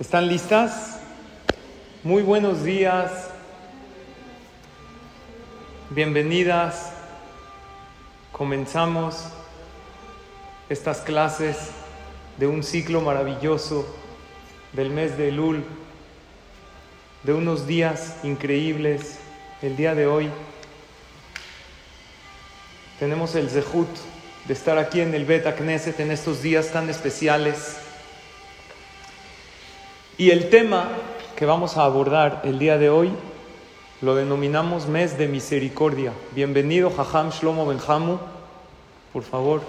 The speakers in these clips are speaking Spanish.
¿Están listas? Muy buenos días. Bienvenidas. Comenzamos estas clases de un ciclo maravilloso del mes de Elul, de unos días increíbles. El día de hoy tenemos el zehut de estar aquí en el Bet Knesset en estos días tan especiales. Y el tema que vamos a abordar el día de hoy lo denominamos mes de misericordia. Bienvenido, Jajam Shlomo Benjamu, por favor.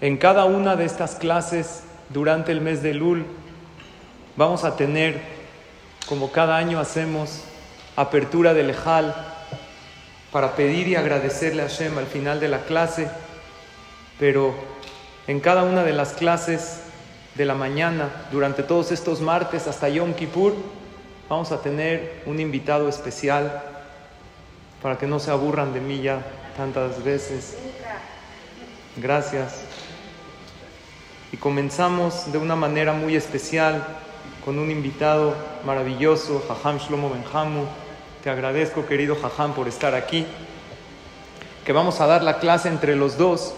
En cada una de estas clases durante el mes de Lul vamos a tener, como cada año hacemos, apertura del Ejal para pedir y agradecerle a Hashem al final de la clase, pero en cada una de las clases de la mañana, durante todos estos martes hasta Yom Kippur, vamos a tener un invitado especial para que no se aburran de mí ya tantas veces. Gracias. Y comenzamos de una manera muy especial con un invitado maravilloso, Jajam Shlomo Benjamu. Te agradezco, querido Jajam, por estar aquí. Que vamos a dar la clase entre los dos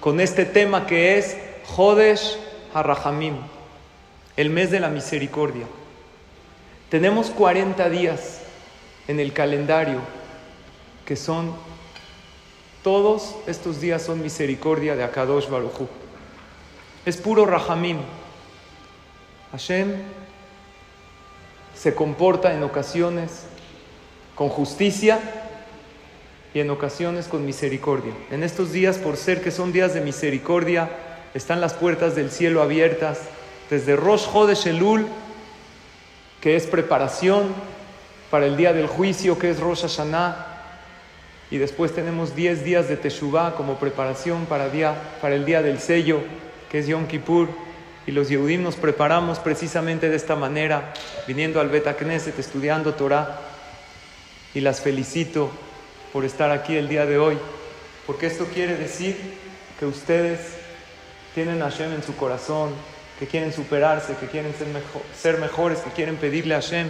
con este tema que es Jodesh Harrahamim, el mes de la misericordia. Tenemos 40 días en el calendario que son, todos estos días son misericordia de Akadosh Baruchu. Es puro Rahamim. Hashem se comporta en ocasiones con justicia y en ocasiones con misericordia. En estos días, por ser que son días de misericordia, están las puertas del cielo abiertas, desde Rosh Chodesh Elul, que es preparación para el día del juicio, que es Rosh Hashanah, y después tenemos 10 días de Teshuvah como preparación para, día, para el día del sello, que es Yom Kippur, y los Yehudim nos preparamos precisamente de esta manera, viniendo al Bet Knesset, estudiando Torah, y las felicito por estar aquí el día de hoy, porque esto quiere decir que ustedes tienen a Hashem en su corazón, que quieren superarse, que quieren ser, ser mejores, que quieren pedirle a Hashem,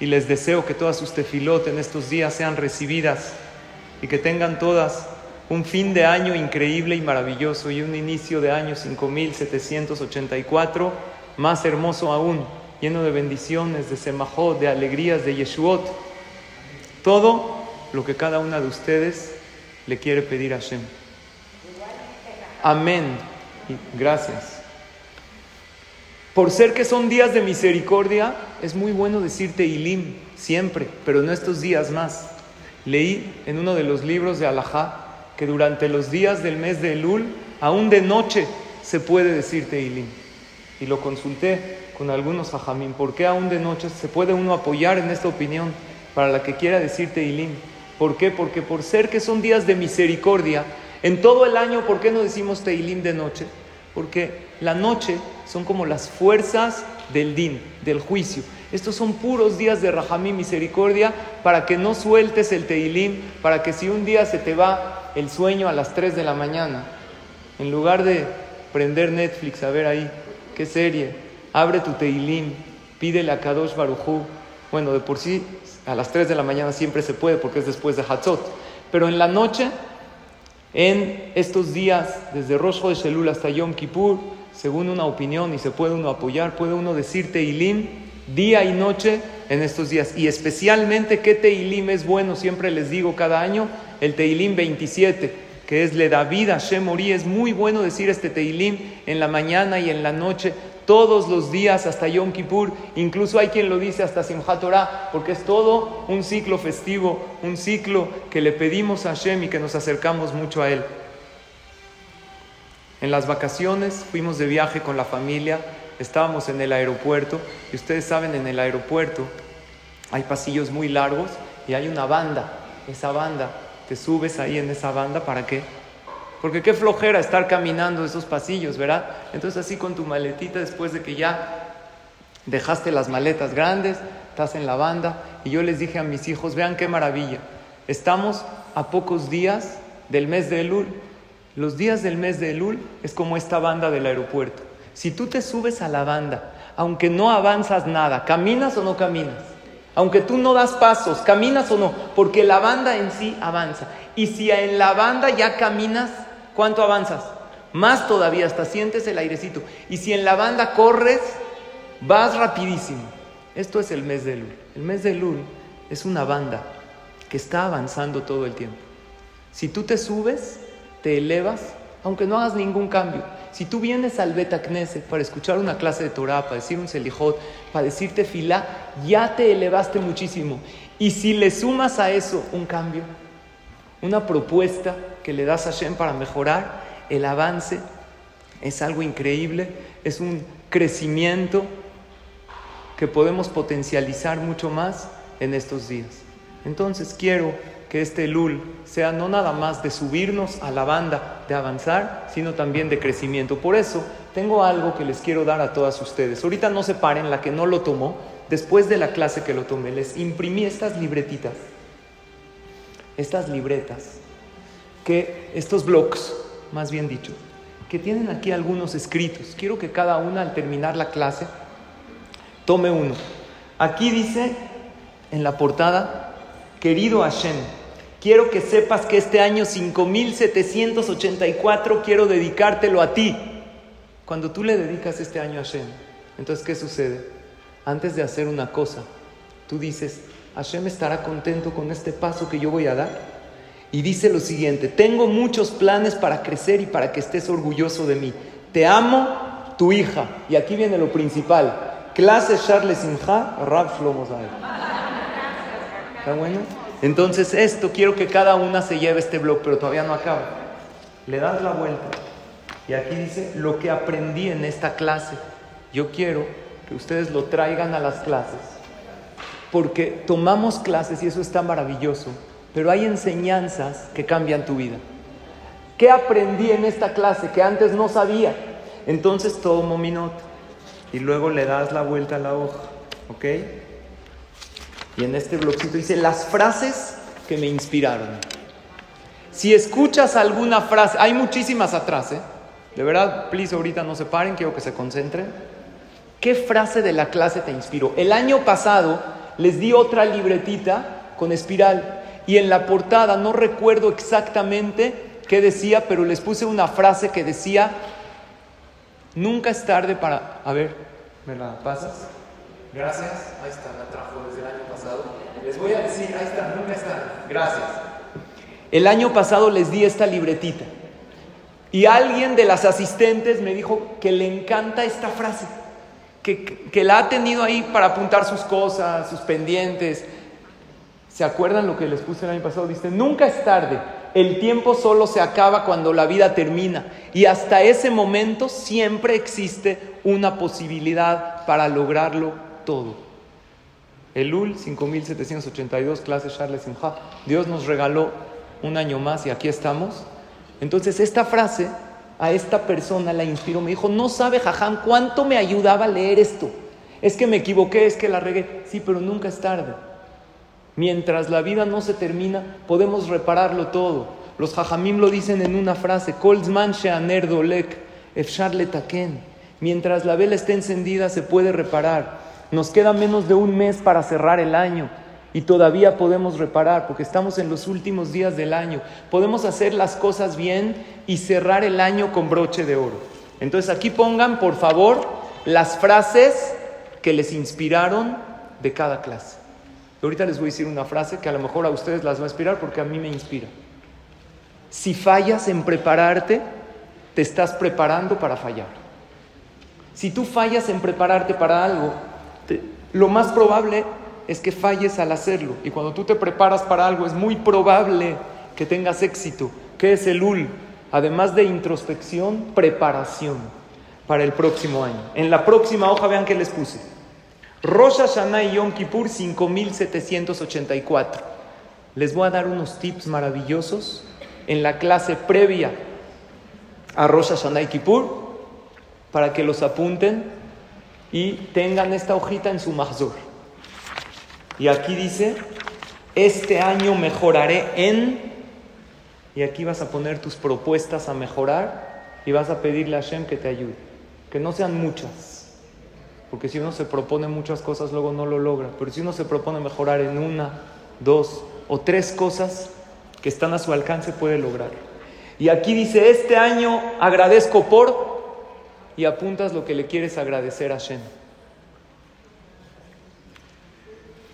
y les deseo que todas sus tefilot en estos días sean recibidas y que tengan todas un fin de año increíble y maravilloso y un inicio de año 5784 más hermoso aún, lleno de bendiciones, de semajot, de alegrías, de yeshuot. Todo lo que cada una de ustedes le quiere pedir a Hashem. Amén. Y gracias. Por ser que son días de misericordia, es muy bueno decirte Ilim siempre, pero no estos días más. Leí en uno de los libros de Alajá que durante los días del mes de Elul, aún de noche, se puede decir Teilim. Y lo consulté con algunos hajamim. ¿Por qué aún de noche se puede uno apoyar en esta opinión para la que quiera decir Teilim? ¿Por qué? Porque por ser que son días de misericordia, en todo el año, ¿por qué no decimos Teilim de noche? Porque la noche son como las fuerzas del din, del juicio. Estos son puros días de Rahamí misericordia para que no sueltes el Teilim, para que si un día se te va el sueño a las 3 de la mañana, en lugar de prender Netflix a ver ahí qué serie, abre tu Teilim, pídele a Kadosh Barujú. Bueno, de por sí a las 3 de la mañana siempre se puede porque es después de Hatzot, pero en la noche, en estos días, desde Rosh de Shelul hasta Yom Kippur, según una opinión y se puede uno apoyar, puede uno decir Teilim día y noche en estos días. Y especialmente qué Teilim es bueno, siempre les digo cada año, el Teilim 27, que es Le David Hashem Ori. Es muy bueno decir este Teilim en la mañana y en la noche, todos los días hasta Yom Kippur. Incluso hay quien lo dice hasta Simchat Torah, porque es todo un ciclo festivo, un ciclo que le pedimos a Hashem y que nos acercamos mucho a Él. En las vacaciones fuimos de viaje con la familia, estábamos en el aeropuerto y ustedes saben, en el aeropuerto hay pasillos muy largos y hay una banda. Esa banda te subes ahí en esa banda, ¿para qué? Porque qué flojera estar caminando esos pasillos, ¿verdad? Entonces así con tu maletita, después de que ya dejaste las maletas grandes, estás en la banda, y yo les dije a mis hijos, vean qué maravilla, estamos a pocos días del mes de Elul, Los días del mes de Elul es como esta banda del aeropuerto. Si tú te subes a la banda, aunque no avanzas nada, ¿caminas o no caminas? Aunque tú no das pasos, ¿caminas o no? Porque la banda en sí avanza. Y si en la banda ya caminas, ¿cuánto avanzas? Más todavía, hasta sientes el airecito. Y si en la banda corres, vas rapidísimo. Esto es el mes de Elul. El mes de Elul es una banda que está avanzando todo el tiempo. Si tú te subes, te elevas, aunque no hagas ningún cambio. Si tú vienes al Beta Knesset para escuchar una clase de Torah, para decir un Selijot, para decirte fila, ya te elevaste muchísimo. Y si le sumas a eso un cambio, una propuesta que le das a Shem para mejorar, el avance es algo increíble, es un crecimiento que podemos potencializar mucho más en estos días. Entonces quiero que este Lul sea no nada más de subirnos a la banda, de avanzar, sino también de crecimiento. Por eso tengo algo que les quiero dar a todas ustedes. Ahorita no se paren, la que no lo tomó, después de la clase que lo tomé, les imprimí estas libretitas, estas libretas, que estos blogs, más bien dicho, que tienen aquí algunos escritos. Quiero que cada una al terminar la clase tome uno. Aquí dice en la portada, querido Hashem, Quiero que sepas que este año 5784 quiero dedicártelo a ti. Cuando tú le dedicas este año a Hashem, entonces ¿qué sucede? Antes de hacer una cosa, tú dices, Hashem estará contento con este paso que yo voy a dar. Y dice lo siguiente, tengo muchos planes para crecer y para que estés orgulloso de mí. Te amo, tu hija. Y aquí viene lo principal. Clase Charles Simha, Rav Shlomo ¿Está bueno? Entonces esto quiero que cada una se lleve este blog, pero todavía no acaba. Le das la vuelta y aquí dice lo que aprendí en esta clase. Yo quiero que ustedes lo traigan a las clases, porque tomamos clases y eso está maravilloso, pero hay enseñanzas que cambian tu vida. ¿Qué aprendí en esta clase que antes no sabía? Entonces tomo mi nota y luego le das la vuelta a la hoja, ¿ok? Y en este blogcito dice las frases que me inspiraron. Si escuchas alguna frase, hay muchísimas atrás, ¿eh? De verdad, please, ahorita no se paren, quiero que se concentren. ¿Qué frase de la clase te inspiró? El año pasado les di otra libretita con espiral y en la portada no recuerdo exactamente qué decía, pero les puse una frase que decía, nunca es tarde para... A ver, ¿me la pasas? Gracias. Ahí está, la trajo desde el año pasado. Les voy a decir, ahí está, nunca está. Gracias. El año pasado les di esta libretita. Y alguien de las asistentes me dijo que le encanta esta frase, que, la ha tenido ahí para apuntar sus cosas, sus pendientes. ¿Se acuerdan lo que les puse el año pasado? Dice, nunca es tarde. El tiempo solo se acaba cuando la vida termina. Y hasta ese momento siempre existe una posibilidad para lograrlo todo. Elul 5782, clase Charles Simha. Dios nos regaló un año más y aquí estamos. Entonces, esta frase a esta persona la inspiró. Me dijo, no sabe, Jajam, cuánto me ayudaba a leer esto. Es que me equivoqué, es que la regué. Sí, pero nunca es tarde. Mientras la vida no se termina, podemos repararlo todo. Los Jajamim lo dicen en una frase: Kolzman sheaner dolek, efshar Mientras la vela esté encendida, se puede reparar. Nos queda menos de un mes para cerrar el año y todavía podemos reparar porque estamos en los últimos días del año. Podemos hacer las cosas bien y cerrar el año con broche de oro. Entonces aquí pongan, por favor, las frases que les inspiraron de cada clase. Ahorita les voy a decir una frase que a lo mejor a ustedes las va a inspirar porque a mí me inspira. Si fallas en prepararte, te estás preparando para fallar. Si tú fallas en prepararte para algo, lo más probable es que falles al hacerlo. Y cuando tú te preparas para algo, es muy probable que tengas éxito. ¿Qué es el UL? Además de introspección, preparación para el próximo año. En la próxima hoja, vean que les puse. Rosh Hashanah y Yom Kippur 5784. Les voy a dar unos tips maravillosos en la clase previa a Rosh Hashanah y Kippur para que los apunten y tengan esta hojita en su mahzor. Y aquí dice, este año mejoraré en Y aquí vas a poner tus propuestas a mejorar y vas a pedirle a Hashem que te ayude. Que no sean muchas. Porque si uno se propone muchas cosas, luego no lo logra. Pero si uno se propone mejorar en una, dos o tres cosas que están a su alcance, puede lograr. Y aquí dice, este año agradezco por... Y apuntas lo que le quieres agradecer a Hashem.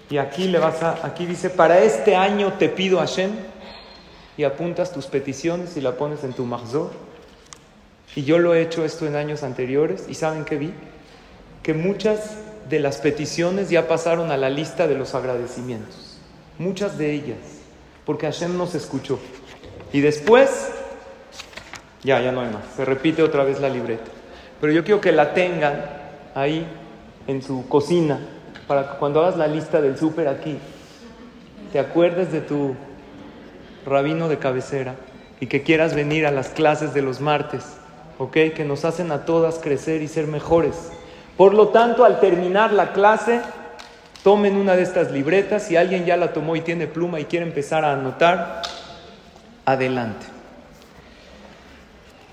Y aquí, le vas a, aquí dice, para este año te pido a Hashem y apuntas tus peticiones y la pones en tu mahzor. Y yo lo he hecho esto en años anteriores y ¿saben qué vi? Que muchas de las peticiones ya pasaron a la lista de los agradecimientos. Muchas de ellas, porque Hashem nos escuchó. Y después, ya, ya no hay más. Se repite otra vez la libreta. Pero yo quiero que la tengan ahí en su cocina para que cuando hagas la lista del súper aquí, te acuerdes de tu rabino de cabecera y que quieras venir a las clases de los martes, ¿ok? Que nos hacen a todas crecer y ser mejores. Por lo tanto, al terminar la clase, tomen una de estas libretas. Si alguien ya la tomó y tiene pluma y quiere empezar a anotar, adelante.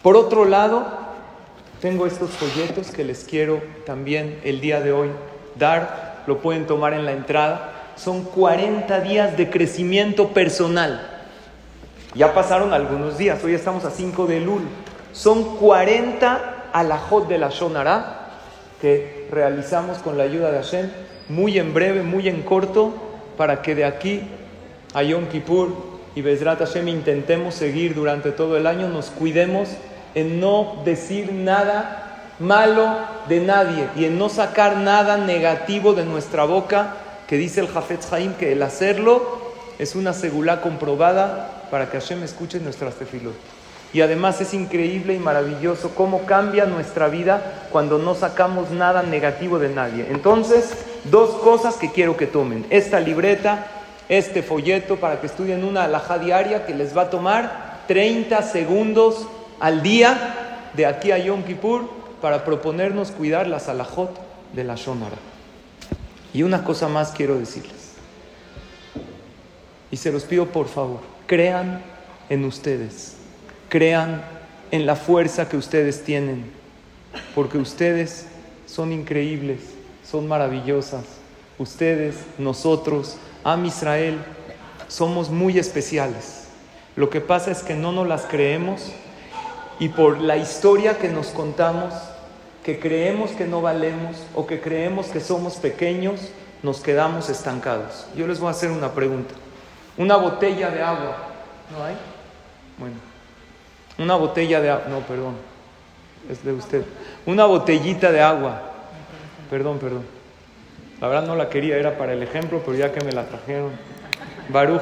Por otro lado, tengo estos folletos que les quiero también el día de hoy dar lo pueden tomar en la entrada. Son 40 días de crecimiento personal. Ya pasaron algunos días, hoy estamos a 5 de Lul. Son 40 alajot de la Shonara que realizamos con la ayuda de Hashem, muy en breve, muy en corto, para que de aquí a Yom Kippur y Bezrat Hashem intentemos seguir durante todo el año, nos cuidemos en no decir nada malo de nadie y en no sacar nada negativo de nuestra boca, que dice el Jafetz Haim que el hacerlo es una segula comprobada para que Hashem escuche nuestras tefilot. Y además es increíble y maravilloso cómo cambia nuestra vida cuando no sacamos nada negativo de nadie. Entonces, dos cosas que quiero que tomen. Esta libreta, este folleto para que estudien una alhaja diaria que les va a tomar 30 segundos al día de aquí a Yom Kippur para proponernos cuidar la salajot de la Shonara. Y una cosa más quiero decirles. Y se los pido por favor, crean en ustedes, crean en la fuerza que ustedes tienen, porque ustedes son increíbles, son maravillosas. Ustedes, nosotros, Am Israel, somos muy especiales. Lo que pasa es que no nos las creemos y por la historia que nos contamos, que creemos que no valemos o que creemos que somos pequeños, nos quedamos estancados. Yo les voy a hacer una pregunta. Una botella de agua, ¿no hay? Bueno, una botella de agua, no, perdón, es de usted. Una botellita de agua, perdón, perdón. La verdad no la quería, era para el ejemplo, pero ya que me la trajeron. Baruch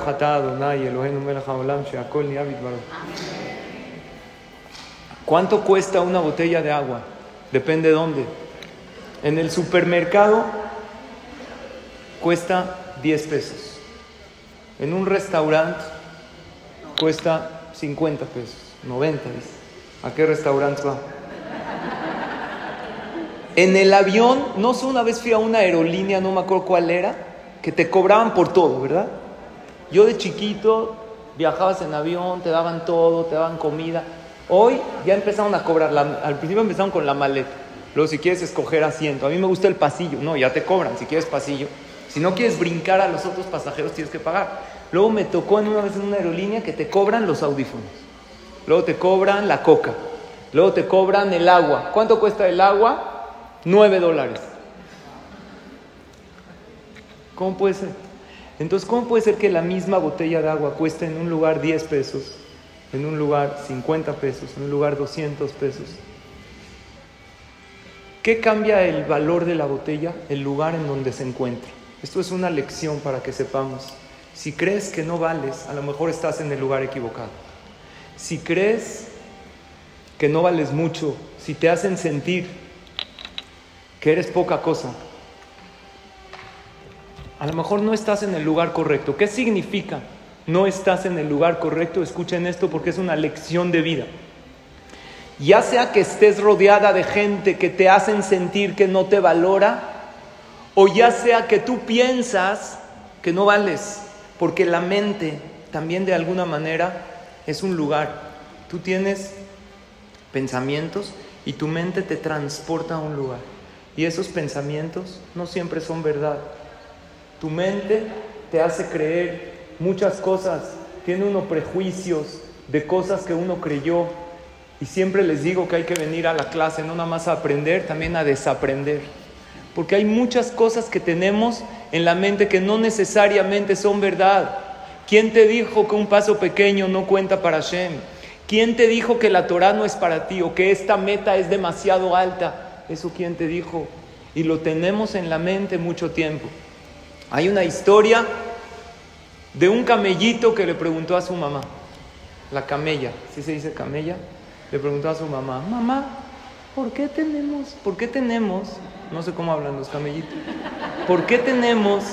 baruch. ¿Cuánto cuesta una botella de agua? Depende de dónde. En el supermercado cuesta 10 pesos. En un restaurante cuesta 50 pesos, 90 dice. ¿A qué restaurante va? En el avión, no sé, una vez fui a una aerolínea, no me acuerdo cuál era, que te cobraban por todo, ¿verdad? Yo de chiquito viajabas en avión, te daban todo, te daban comida. Hoy ya empezaron a cobrar, al principio empezaron con la maleta, luego si quieres escoger asiento, a mí me gusta el pasillo, no, ya te cobran si quieres pasillo, si no quieres brincar a los otros pasajeros tienes que pagar. Luego me tocó en una vez en una aerolínea que te cobran los audífonos, luego te cobran la coca, luego te cobran el agua. ¿Cuánto cuesta el agua? Nueve dólares. ¿Cómo puede ser? Entonces, ¿cómo puede ser que la misma botella de agua cueste en un lugar 10 pesos en un lugar 50 pesos, en un lugar 200 pesos. ¿Qué cambia el valor de la botella? El lugar en donde se encuentra. Esto es una lección para que sepamos. Si crees que no vales, a lo mejor estás en el lugar equivocado. Si crees que no vales mucho, si te hacen sentir que eres poca cosa, a lo mejor no estás en el lugar correcto. ¿Qué significa? No estás en el lugar correcto, escuchen esto porque es una lección de vida. Ya sea que estés rodeada de gente que te hacen sentir que no te valora, o ya sea que tú piensas que no vales, porque la mente también de alguna manera es un lugar. Tú tienes pensamientos y tu mente te transporta a un lugar. Y esos pensamientos no siempre son verdad. Tu mente te hace creer muchas cosas, tiene uno prejuicios de cosas que uno creyó. Y siempre les digo que hay que venir a la clase, no nada más a aprender, también a desaprender. Porque hay muchas cosas que tenemos en la mente que no necesariamente son verdad. ¿Quién te dijo que un paso pequeño no cuenta para Shem? ¿Quién te dijo que la Torah no es para ti o que esta meta es demasiado alta? ¿Eso quién te dijo? Y lo tenemos en la mente mucho tiempo. Hay una historia de un camellito que le preguntó a su mamá, la camella, ¿sí se dice camella? Le preguntó a su mamá, mamá, ¿por qué tenemos, por qué tenemos, no sé cómo hablan los camellitos, ¿por qué tenemos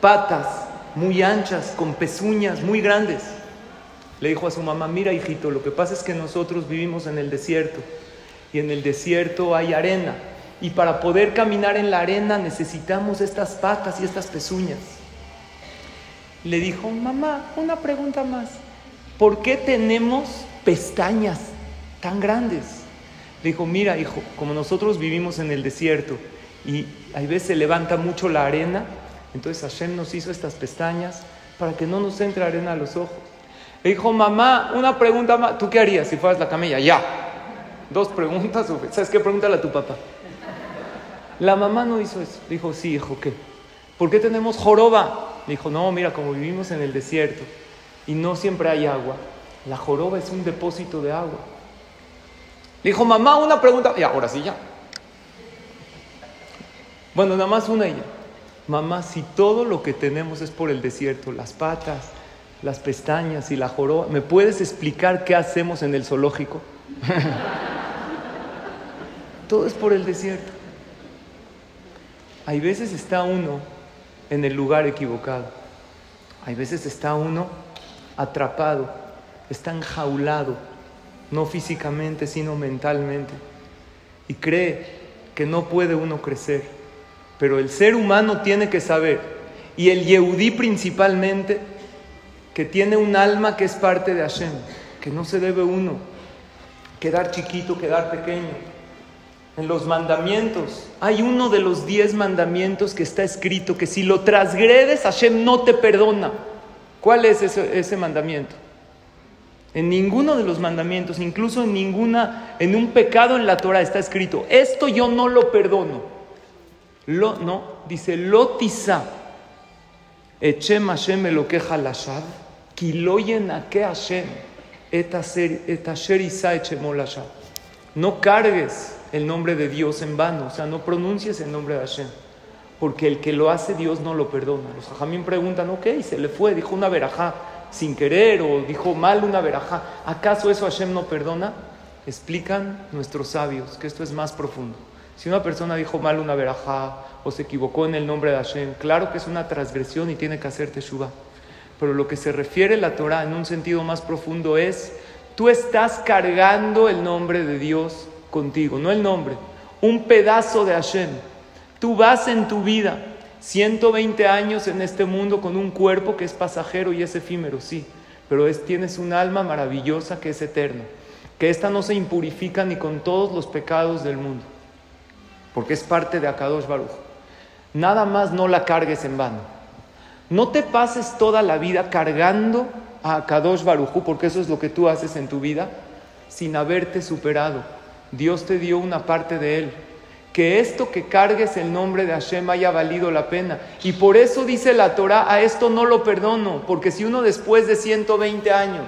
patas muy anchas, con pezuñas muy grandes? Le dijo a su mamá, mira hijito, lo que pasa es que nosotros vivimos en el desierto y en el desierto hay arena y para poder caminar en la arena necesitamos estas patas y estas pezuñas. Le dijo, mamá, una pregunta más, ¿por qué tenemos pestañas tan grandes? Le dijo, mira hijo, como nosotros vivimos en el desierto y a veces se levanta mucho la arena, entonces Hashem nos hizo estas pestañas para que no nos entre arena a los ojos. Le dijo, mamá, una pregunta más. ¿Tú qué harías si fueras la camella? Ya. Dos preguntas. ¿Sabes qué? Pregúntale a tu papá. La mamá no hizo eso. Dijo, sí, hijo, ¿qué? ¿Por qué tenemos joroba? Dijo, no, mira, como vivimos en el desierto y no siempre hay agua, la joroba es un depósito de agua. dijo, mamá, una pregunta. Y ahora sí, ya. Bueno, nada más una ella. Mamá, si todo lo que tenemos es por el desierto, las patas, las pestañas y la joroba. ¿Me puedes explicar qué hacemos en el zoológico? Todo es por el desierto. Hay veces está uno en el lugar equivocado. Hay veces está uno atrapado, está enjaulado, no físicamente, sino mentalmente. Y cree que no puede uno crecer. Pero el ser humano tiene que saber, y el Yehudí principalmente, que tiene un alma que es parte de Hashem, que no se debe uno quedar chiquito, quedar pequeño. En los mandamientos hay uno de los diez mandamientos que está escrito que si lo transgredes Hashem no te perdona. ¿Cuál es ese, mandamiento? En ninguno de los mandamientos, incluso en ninguna, en un pecado en la Torah está escrito, esto yo no lo perdono. Lo, no, dice, lotisa Echem Hashem queja lashad, kiloyen ake Hashem, et isa. No cargues el nombre de Dios en vano, o sea, no pronuncies el nombre de Hashem, porque el que lo hace Dios no lo perdona. Los hajamim preguntan, ok, se le fue, dijo una verajá sin querer o dijo mal una verajá, ¿acaso eso Hashem no perdona? Explican nuestros sabios que esto es más profundo. Si una persona dijo mal una verajá o se equivocó en el nombre de Hashem, claro que es una transgresión y tiene que hacer teshuva. Pero lo que se refiere la Torah en un sentido más profundo es, tú estás cargando el nombre de Dios contigo, no el nombre, un pedazo de Hashem. Tú vas en tu vida 120 años en este mundo con un cuerpo que es pasajero y es efímero, sí, pero es, tienes un alma maravillosa que es eterna, que esta no se impurifica ni con todos los pecados del mundo porque es parte de Akadosh Baruch. Nada más no la cargues en vano. No te pases toda la vida cargando a Akadosh Baruch, porque eso es lo que tú haces en tu vida, sin haberte superado. Dios te dio una parte de él. Que esto que cargues el nombre de Hashem haya valido la pena. Y por eso dice la Torah, a esto no lo perdono, porque si uno después de 120 años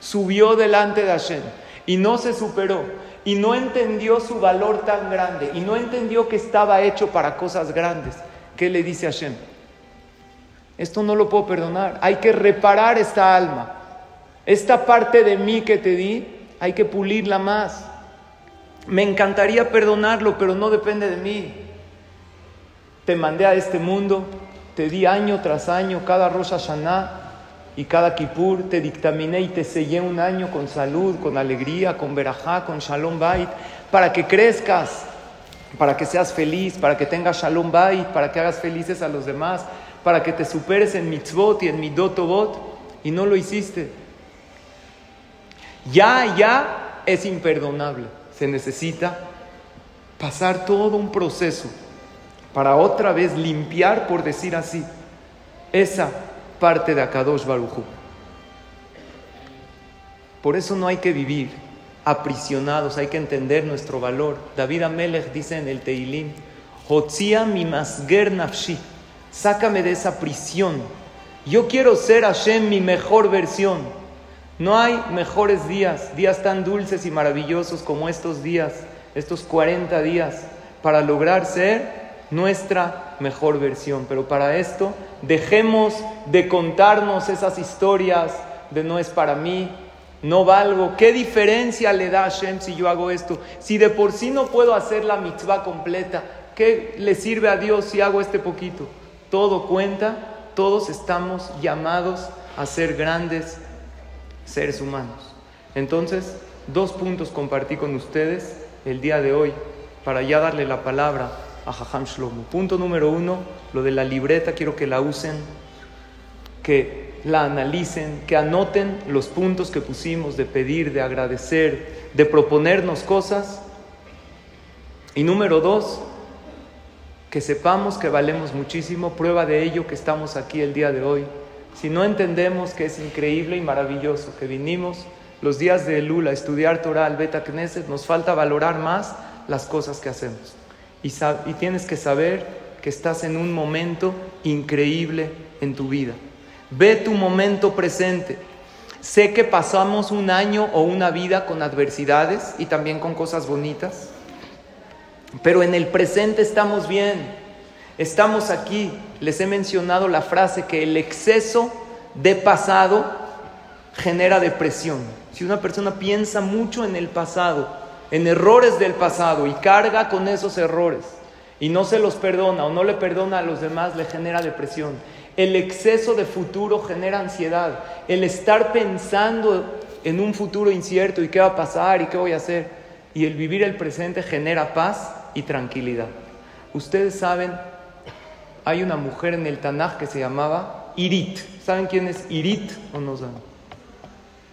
subió delante de Hashem y no se superó, y no entendió su valor tan grande y no entendió que estaba hecho para cosas grandes. ¿Qué le dice Hashem? Esto no lo puedo perdonar. Hay que reparar esta alma. Esta parte de mí que te di, hay que pulirla más. Me encantaría perdonarlo, pero no depende de mí. Te mandé a este mundo, te di año tras año, cada Rosh Hashanah, y cada Kippur te dictaminé y te sellé un año con salud, con alegría, con verajá, con shalom bait, para que crezcas, para que seas feliz, para que tengas shalom bait, para que hagas felices a los demás, para que te superes en mitzvot y en midotobot, y no lo hiciste. Ya, ya es imperdonable. Se necesita pasar todo un proceso para otra vez limpiar, por decir así, esa parte de Akadosh Baruchu. Por eso no hay que vivir aprisionados, hay que entender nuestro valor. David Amelech dice en el Teilim, Hotzia mi masger sácame de esa prisión. Yo quiero ser Hashem mi mejor versión. No hay mejores días, días tan dulces y maravillosos como estos días, estos 40 días, para lograr ser nuestra mejor versión. Pero para esto, dejemos de contarnos esas historias de no es para mí, no valgo. ¿Qué diferencia le da a Hashem si yo hago esto? Si de por sí no puedo hacer la mitzvah completa, ¿qué le sirve a Dios si hago este poquito? Todo cuenta, todos estamos llamados a ser grandes seres humanos. Entonces, dos puntos compartí con ustedes el día de hoy para ya darle la palabra a Jajam Shlomo. Punto número uno, lo de la libreta, quiero que la usen, que la analicen, que anoten los puntos que pusimos de pedir, de agradecer, de proponernos cosas. Y número dos, que sepamos que valemos muchísimo, prueba de ello que estamos aquí el día de hoy. Si no entendemos que es increíble y maravilloso que vinimos los días de Lula a estudiar Torah al Beta Knesset, nos falta valorar más las cosas que hacemos. Y, y tienes que saber que estás en un momento increíble en tu vida. Ve tu momento presente. Sé que pasamos un año o una vida con adversidades y también con cosas bonitas, pero en el presente estamos bien. Estamos aquí. Les he mencionado la frase que el exceso de pasado genera depresión. Si una persona piensa mucho en el pasado, en errores del pasado y carga con esos errores y no se los perdona o no le perdona a los demás, le genera depresión. El exceso de futuro genera ansiedad. El estar pensando en un futuro incierto y qué va a pasar y qué voy a hacer. Y el vivir el presente genera paz y tranquilidad. Ustedes saben, hay una mujer en el Tanaj que se llamaba Irit. ¿Saben quién es Irit o no saben?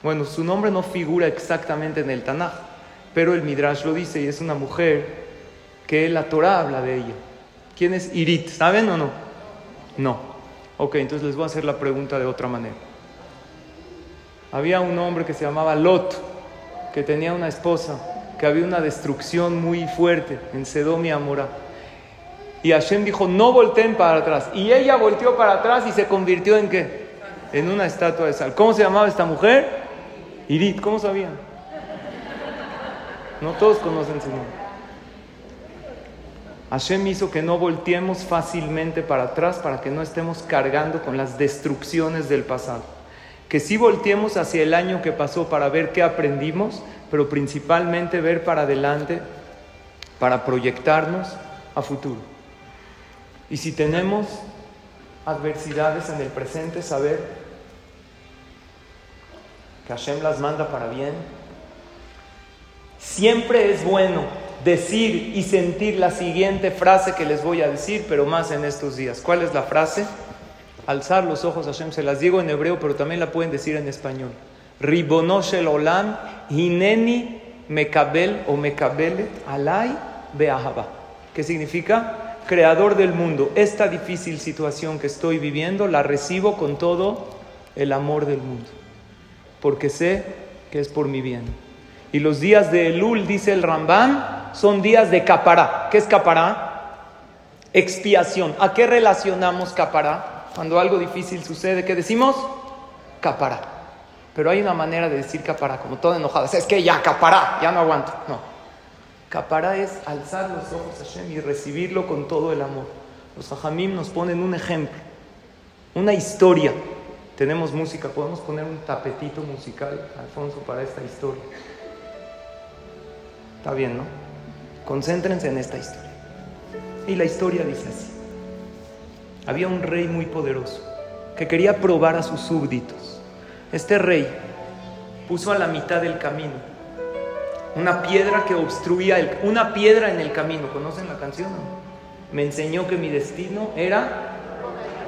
Bueno, su nombre no figura exactamente en el Tanaj, pero el Midrash lo dice y es una mujer que la Torah habla de ella. ¿Quién es Irit? ¿Saben o no? No. Ok, entonces les voy a hacer la pregunta de otra manera. Había un hombre que se llamaba Lot, que tenía una esposa, que había una destrucción muy fuerte en Sedom y Amorá. Y Hashem dijo, no volteen para atrás. Y ella volteó para atrás y se convirtió en qué? En una estatua de sal. ¿Cómo se llamaba esta mujer? Irit, ¿cómo sabían? No todos conocen su nombre. Hashem hizo que no volteemos fácilmente para atrás para que no estemos cargando con las destrucciones del pasado. Que sí volteemos hacia el año que pasó para ver qué aprendimos, pero principalmente ver para adelante para proyectarnos a futuro. Y si tenemos adversidades en el presente, saber que Hashem las manda para bien. Siempre es bueno decir y sentir la siguiente frase que les voy a decir, pero más en estos días. ¿Cuál es la frase? Alzar los ojos a Hashem. Se las digo en hebreo, pero también la pueden decir en español. Ribonoshel olam, hineni mekabel o mekabelet alay beahaba. ¿Qué significa? Creador del mundo, esta difícil situación que estoy viviendo la recibo con todo el amor del mundo, porque sé que es por mi bien. Y los días de Elul, dice el Rambán, son días de capará. ¿Qué es capará? Expiación. ¿A qué relacionamos capará? Cuando algo difícil sucede, ¿qué decimos? Capará. Pero hay una manera de decir capará, como toda enojada. Es que ya, capará, ya no aguanto. No. Capará es alzar los ojos a Hashem y recibirlo con todo el amor. Los hajamim nos ponen un ejemplo, una historia. Tenemos música, podemos poner un tapetito musical, Alfonso, para esta historia. Está bien, ¿no? Concéntrense en esta historia. Y la historia dice así. Había un rey muy poderoso que quería probar a sus súbditos. Este rey puso a la mitad del camino una piedra que obstruía el, una piedra en el camino. ¿Conocen la canción? Me enseñó que mi destino era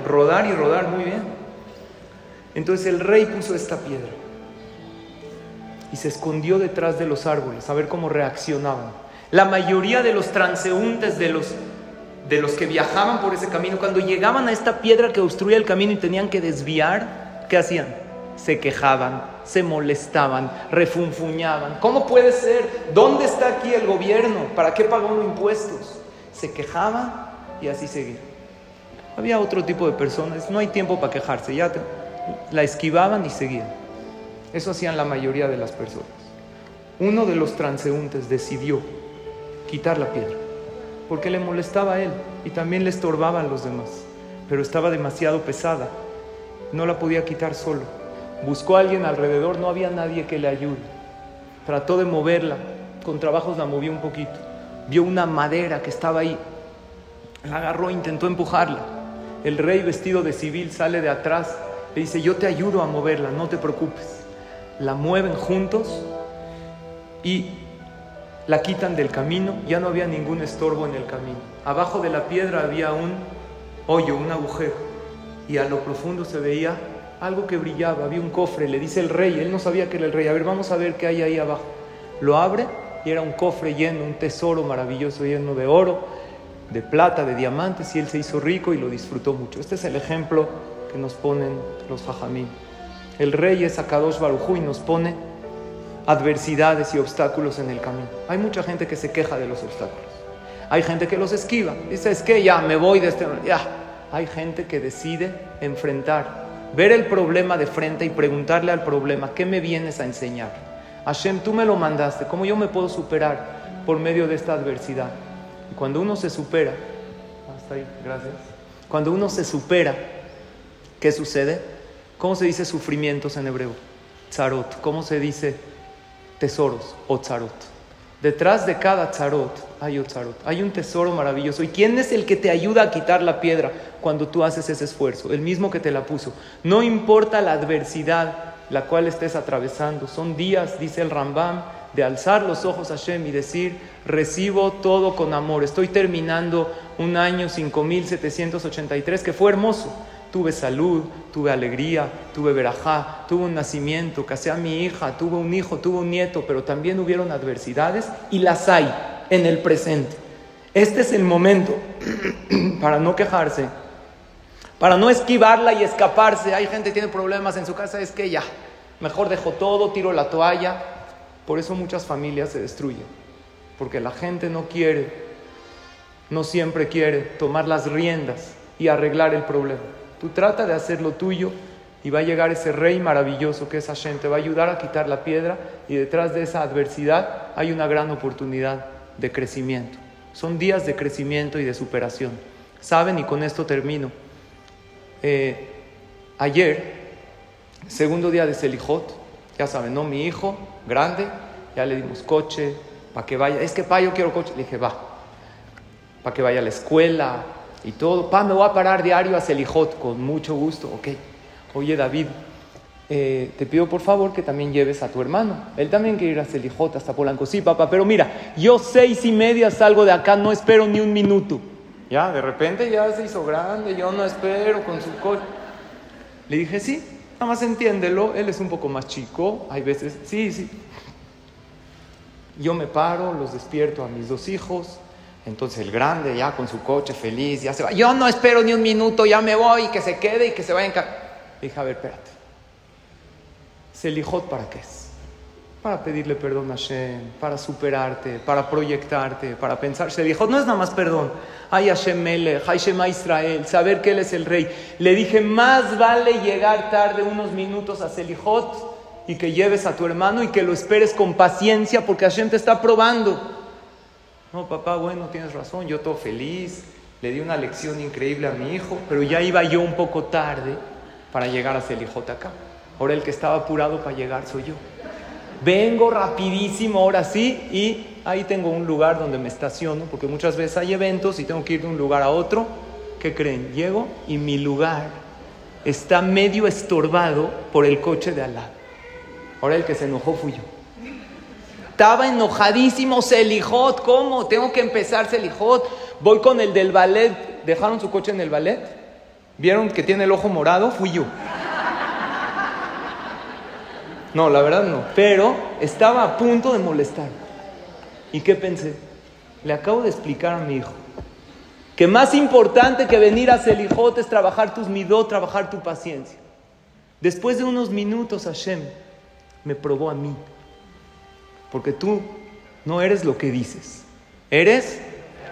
rodar y rodar muy bien. Entonces el rey puso esta piedra. y se escondió detrás de los árboles a ver cómo reaccionaban. La mayoría de los transeúntes, de los, de los que viajaban por ese camino, cuando llegaban a esta piedra que obstruía el camino y tenían que desviar, ¿qué hacían? Se quejaban, se molestaban, refunfuñaban. ¿Cómo puede ser? ¿Dónde está aquí el gobierno? ¿Para qué pagó los impuestos? Se quejaban y así seguían. Había otro tipo de personas, no hay tiempo para quejarse, ya la esquivaban y seguían. Eso hacían la mayoría de las personas. Uno de los transeúntes decidió quitar la piedra, porque le molestaba a él y también le estorbaba a los demás, pero estaba demasiado pesada, no la podía quitar solo. Buscó a alguien alrededor, no había nadie que le ayude. Trató de moverla, con trabajos la movió un poquito. Vio una madera que estaba ahí, la agarró, intentó empujarla. El rey vestido de civil sale de atrás, le dice, yo te ayudo a moverla, no te preocupes la mueven juntos y la quitan del camino, ya no había ningún estorbo en el camino. Abajo de la piedra había un hoyo, un agujero, y a lo profundo se veía algo que brillaba, había un cofre, le dice el rey, él no sabía que era el rey, a ver, vamos a ver qué hay ahí abajo. Lo abre y era un cofre lleno, un tesoro maravilloso lleno de oro, de plata, de diamantes, y él se hizo rico y lo disfrutó mucho. Este es el ejemplo que nos ponen los fajamín. El rey es Akadosh Barujú y nos pone adversidades y obstáculos en el camino. Hay mucha gente que se queja de los obstáculos. Hay gente que los esquiva. Dice, es que ya me voy de este... Ya. Hay gente que decide enfrentar, ver el problema de frente y preguntarle al problema, ¿qué me vienes a enseñar? Hashem, tú me lo mandaste, ¿cómo yo me puedo superar por medio de esta adversidad? Y cuando uno se supera, hasta ahí, gracias. Cuando uno se supera, ¿qué sucede? ¿Cómo se dice sufrimientos en hebreo? Tzarot. ¿Cómo se dice tesoros o tzarot? Detrás de cada tzarot hay un tzarot. Hay un tesoro maravilloso. ¿Y quién es el que te ayuda a quitar la piedra cuando tú haces ese esfuerzo? El mismo que te la puso. No importa la adversidad la cual estés atravesando. Son días, dice el Rambam, de alzar los ojos a Hashem y decir, recibo todo con amor. Estoy terminando un año 5783 que fue hermoso Tuve salud, tuve alegría, tuve verajá, tuve un nacimiento, casé a mi hija, tuve un hijo, tuve un nieto, pero también hubieron adversidades y las hay en el presente. Este es el momento para no quejarse, para no esquivarla y escaparse. Hay gente que tiene problemas en su casa, es que ya, mejor dejo todo, tiro la toalla. Por eso muchas familias se destruyen, porque la gente no quiere, no siempre quiere tomar las riendas y arreglar el problema. Tú trata de hacer lo tuyo y va a llegar ese rey maravilloso que es Hashem, te va a ayudar a quitar la piedra y detrás de esa adversidad hay una gran oportunidad de crecimiento. Son días de crecimiento y de superación. ¿Saben? Y con esto termino. Eh, ayer, segundo día de Selijot, ya saben, ¿no? Mi hijo, grande, ya le dimos coche, para que vaya. Es que, pa, yo quiero coche. Le dije, va, para que vaya a la escuela, y todo. Pa, me voy a parar diario a Selijot, con mucho gusto, ok. Oye, David, eh, te pido por favor que también lleves a tu hermano. Él también quiere ir a Selijot hasta Polanco. Sí, papá, pero mira, yo seis y media salgo de acá, no espero ni un minuto. Ya, de repente ya se hizo grande, yo no espero con su coche. Le dije, sí, nada más entiéndelo, él es un poco más chico, hay veces, sí, sí. Yo me paro, los despierto a mis dos hijos, entonces el grande ya con su coche feliz, ya se va. Yo no espero ni un minuto, ya me voy, y que se quede y que se vaya en casa. Dije, a ver, espérate. Selijot para qué es? Para pedirle perdón a Hashem, para superarte, para proyectarte, para pensar. Selijot no es nada más perdón. Ay Hashem Melech, hay Shema Israel, saber que Él es el rey. Le dije, más vale llegar tarde unos minutos a Selijot y que lleves a tu hermano y que lo esperes con paciencia porque Hashem te está probando. No, papá, bueno, tienes razón, yo todo feliz, le di una lección increíble a mi hijo, pero ya iba yo un poco tarde para llegar a acá. Ahora el que estaba apurado para llegar soy yo. Vengo rapidísimo, ahora sí, y ahí tengo un lugar donde me estaciono, porque muchas veces hay eventos y tengo que ir de un lugar a otro. ¿Qué creen? Llego y mi lugar está medio estorbado por el coche de al lado. Ahora el que se enojó fui yo. Estaba enojadísimo Selijot. ¿Cómo? Tengo que empezar Selijot. Voy con el del ballet. ¿Dejaron su coche en el ballet? ¿Vieron que tiene el ojo morado? Fui yo. No, la verdad no. Pero estaba a punto de molestar. ¿Y qué pensé? Le acabo de explicar a mi hijo que más importante que venir a Selijot es trabajar tus midot, trabajar tu paciencia. Después de unos minutos, Hashem me probó a mí. Porque tú no eres lo que dices, eres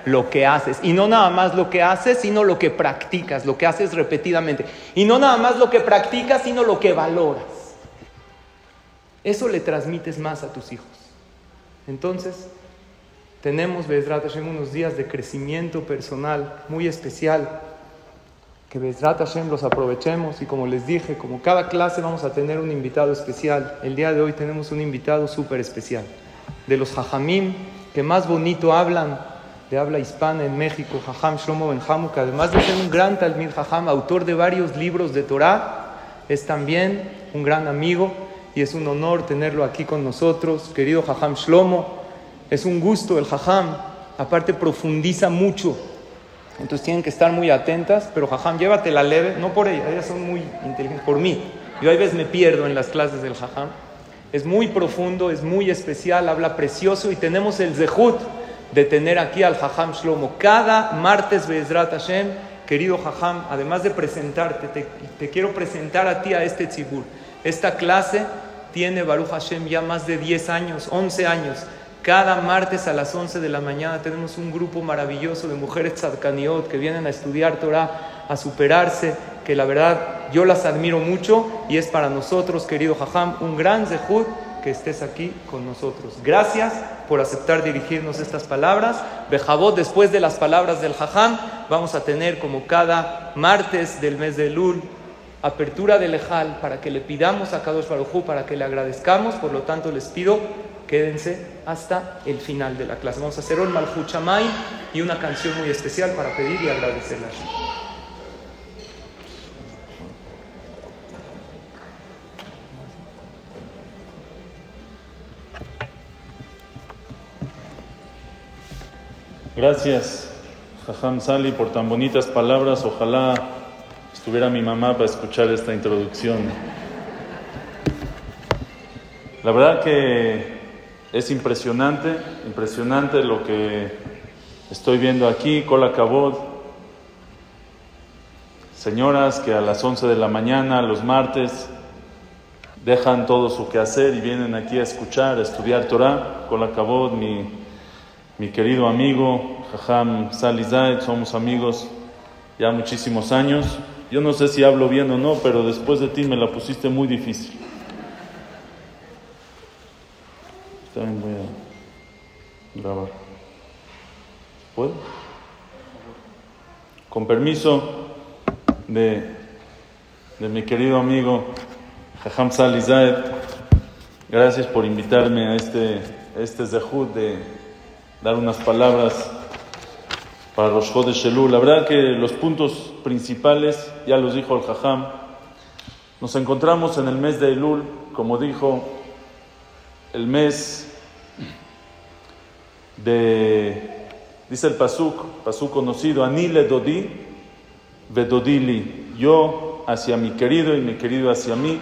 lo que haces. Y no nada más lo que haces, sino lo que practicas, lo que haces repetidamente. Y no nada más lo que practicas, sino lo que valoras. Eso le transmites más a tus hijos. Entonces, tenemos, Hashem, unos días de crecimiento personal muy especial. Que Bezrat Hashem los aprovechemos y como les dije, como cada clase vamos a tener un invitado especial. El día de hoy tenemos un invitado súper especial. De los Jajamim que más bonito hablan de habla hispana en México, Jajam Shlomo Ben que además de ser un gran Talmid Jajam, autor de varios libros de Torah, es también un gran amigo y es un honor tenerlo aquí con nosotros. Querido Jajam Shlomo, es un gusto el Jajam, aparte profundiza mucho. Entonces tienen que estar muy atentas, pero Jajam, llévatela leve, no por ella, ellas son muy inteligentes, por mí. Yo a veces me pierdo en las clases del Jajam. Es muy profundo, es muy especial, habla precioso y tenemos el Zehut de tener aquí al Jajam Shlomo. Cada martes, Bezrat Hashem, querido Jajam, además de presentarte, te, quiero presentar a ti a este tzibur. Esta clase tiene Baruch Hashem ya más de 10 años, 11 años. Cada martes a las 11 de la mañana tenemos un grupo maravilloso de mujeres tzadkaniot que vienen a estudiar Torah, a superarse, que la verdad yo las admiro mucho y es para nosotros, querido Jajam, un gran zehut que estés aquí con nosotros. Gracias por aceptar dirigirnos estas palabras. Bejabot, después de las palabras del Jajam, vamos a tener como cada martes del mes de Lul apertura del Ejal para que le pidamos a Kadosh Baruj para que le agradezcamos. Por lo tanto, les pido quédense hasta el final de la clase. Vamos a hacer un Malhuchamay y una canción muy especial para pedir y agradecerle a Gracias, Jajam Sali, por tan bonitas palabras. Ojalá estuviera mi mamá para escuchar esta introducción. La verdad que es impresionante, impresionante lo que estoy viendo aquí. Cola Cabot, señoras que a las 11 de la mañana, los martes, dejan todo su quehacer y vienen aquí a escuchar, a estudiar Torah. Cola Cabot, mi mi querido amigo Jajam Sali somos amigos ya muchísimos años. Yo no sé si hablo bien o no, pero después de ti me la pusiste muy difícil. También voy a grabar. ¿Puedo? Con permiso de, de mi querido amigo Jajam Sali gracias por invitarme a este, este de dar unas palabras para los de Shelul. La verdad que los puntos principales, ya los dijo el Jajam, nos encontramos en el mes de Elul, como dijo, el mes dice el Pasuk, Pasuk conocido, Anile Dodi, Vedodili, yo hacia mi querido y mi querido hacia mí,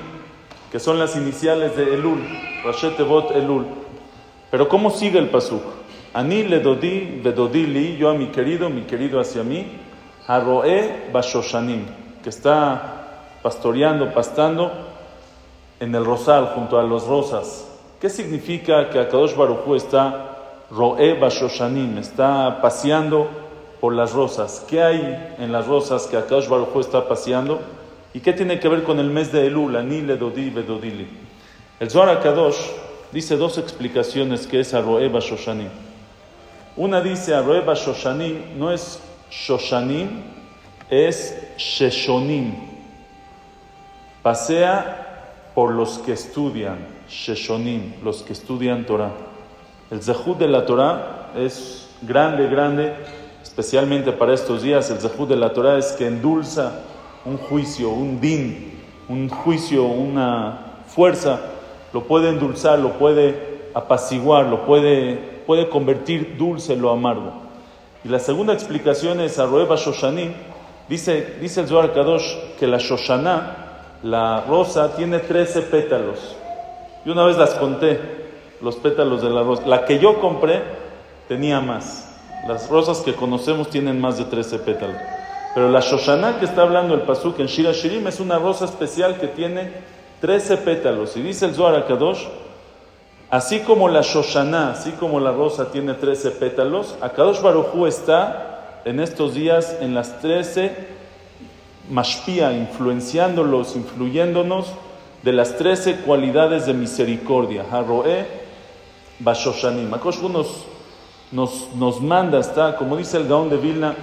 que son las iniciales de Elul, Rashetevot Elul. Pero ¿cómo sigue el Pasuk? Ani le dodi, li, yo a mi querido, mi querido hacia mí, Haroe Bashoshanim, que está pastoreando, pastando en el rosal junto a los rosas. ¿Qué significa que Akadosh Baruchu está Roe Bashoshanim, está paseando por las rosas? ¿Qué hay en las rosas que Akadosh Baruchu está paseando? ¿Y qué tiene que ver con el mes de Elul, Ani le dodi, li? El Zohar Akadosh dice dos explicaciones que es Roe Bashoshanim. Una dice Arroeba Shoshanim, no es Shoshanim, es Sheshonim. Pasea por los que estudian, Sheshonim, los que estudian Torah. El Zehut de la Torah es grande, grande, especialmente para estos días. El Zehut de la Torah es que endulza un juicio, un din, un juicio, una fuerza, lo puede endulzar, lo puede apaciguar, lo puede puede convertir dulce lo amargo. Y la segunda explicación es Arroeba Shoshanim. Dice, dice el Zohar Kadosh que la Shoshana, la rosa, tiene 13 pétalos. Y una vez las conté, los pétalos de la rosa. La que yo compré tenía más. Las rosas que conocemos tienen más de 13 pétalos. Pero la Shoshana que está hablando el Pasuk en Shira Shirim es una rosa especial que tiene 13 pétalos. Y dice el Zohar Akadosh, así como la Shoshana, así como la rosa tiene 13 pétalos, Akadosh Baruchu está en estos días en las 13 mashpia, influenciándolos, influyéndonos de las 13 cualidades de misericordia. Haroe Bashoshanim. Akadosh nos, nos, nos manda, está, como dice el Gaón de Vilna,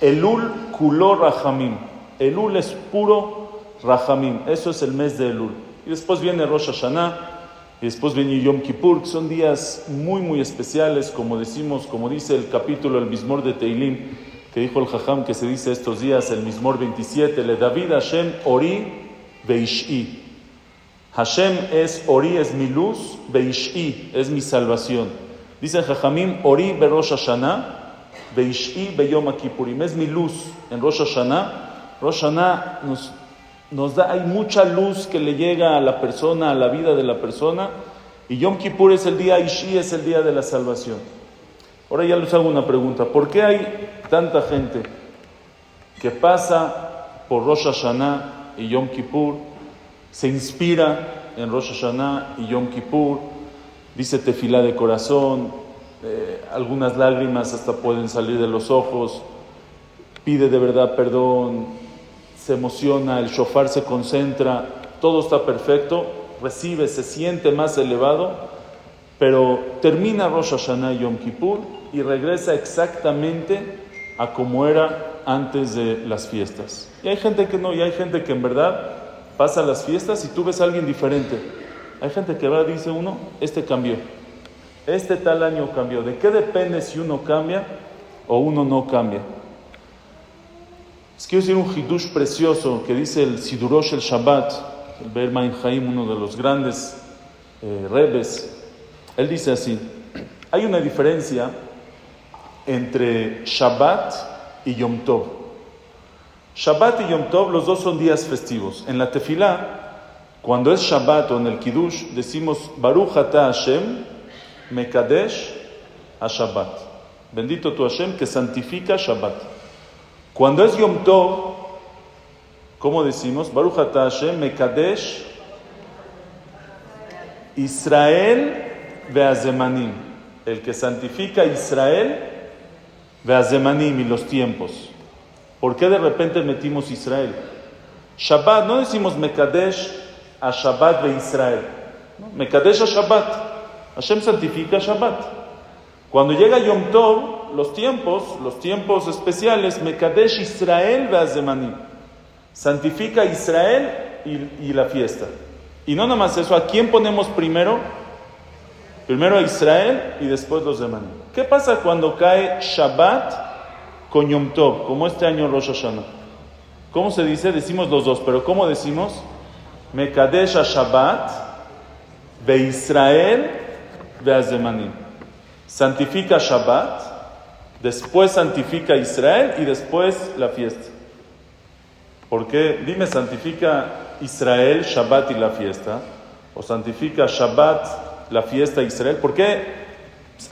Elul Kulor Rahamim. Elul es puro Rahamim. Eso es el mes de Elul. Y después viene Rosh Hashanah. Y después viene Yom Kippur, que son días muy, muy especiales, como decimos, como dice el capítulo El Mismor de Teilim, que dijo el Jajam que se dice estos días, el Mismor 27, Le David Hashem Ori Beish'i. Hashem es Ori, es mi luz, Beish'i, es mi salvación. Dice Jajamim, Ori Berosh Hashanah, Beish'i Beyom Kippurim. Es mi luz en Rosh Hashanah. Rosh Hashanah nos, nos da, hay mucha luz que le llega a la persona, a la vida de la persona. Y Yom Kippur es el día, Ishi es el día de la salvación. Ahora ya les hago una pregunta. ¿Por qué hay tanta gente que pasa por Rosh Hashanah y Yom Kippur, se inspira en Rosh Hashanah y Yom Kippur, dice tefilá de corazón, eh, algunas lágrimas hasta pueden salir de los ojos, pide de verdad perdón, se emociona, el shofar se concentra, todo está perfecto, recibe, se siente más elevado, pero termina Rosh Hashanah y Yom Kippur y regresa exactamente a como era antes de las fiestas. Y hay gente que no, y hay gente que en verdad pasa las fiestas y tú ves a alguien diferente. Hay gente que va dice uno, este cambió. Este tal año cambió. ¿De qué depende si uno cambia o uno no cambia? Es quiero decir un hidush precioso que dice el Sidurosh el Shabbat, el Bermain Haim, uno de los grandes eh, rebes. Él dice así: hay una diferencia entre Shabbat y Yom Tov. Shabbat y Yom Tov, los dos son días festivos. En la tefilá, cuando es Shabbat o en el Kiddush, decimos Baruch Ata Hashem, Mekadesh a Shabbat. Bendito tu Hashem que santifica Shabbat. Cuando es Yom Tov, ¿cómo decimos? Baruch Ata Hashem Mekadesh Israel Beazemanim. El que santifica Israel Beazemanim y los tiempos. ¿Por qué de repente metimos Israel? Shabbat, no decimos Mekadesh a Shabbat de Israel. Mekadesh a Shabbat. Hashem santifica Shabbat. Cuando llega Yom Tov, los tiempos, los tiempos especiales, Mekadesh Israel Beazemanim. Santifica Israel y, la fiesta. Y no nada más eso, ¿a quién ponemos primero? Primero a Israel y después los Zemanim. ¿Qué pasa cuando cae Shabbat con como este año Rosh Hashanah? ¿Cómo se dice? Decimos los dos, pero ¿cómo decimos? Mekadesh Shabbat, Be Israel Beazemanim. Santifica Shabbat, después santifica Israel y después la fiesta. ¿Por qué? Dime, santifica Israel, Shabbat y la fiesta. O santifica Shabbat, la fiesta Israel. ¿Por qué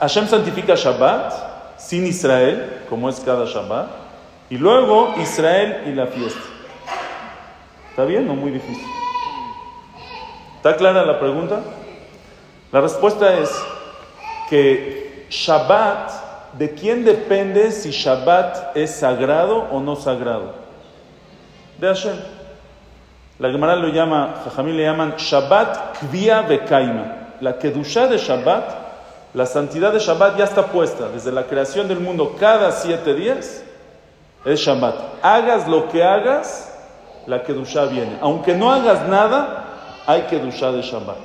Hashem santifica Shabbat sin Israel, como es cada Shabbat? Y luego Israel y la fiesta. ¿Está bien o muy difícil? ¿Está clara la pregunta? La respuesta es que Shabbat, ¿de quién depende si Shabbat es sagrado o no sagrado? De Hashem. La Gemara lo llama, Jajamí le llaman Shabbat Kvia Bekaima. La Kedushá de Shabbat, la santidad de Shabbat ya está puesta desde la creación del mundo cada siete días. Es Shabbat. Hagas lo que hagas, la Kedushá viene. Aunque no hagas nada, hay Kedushá de Shabbat.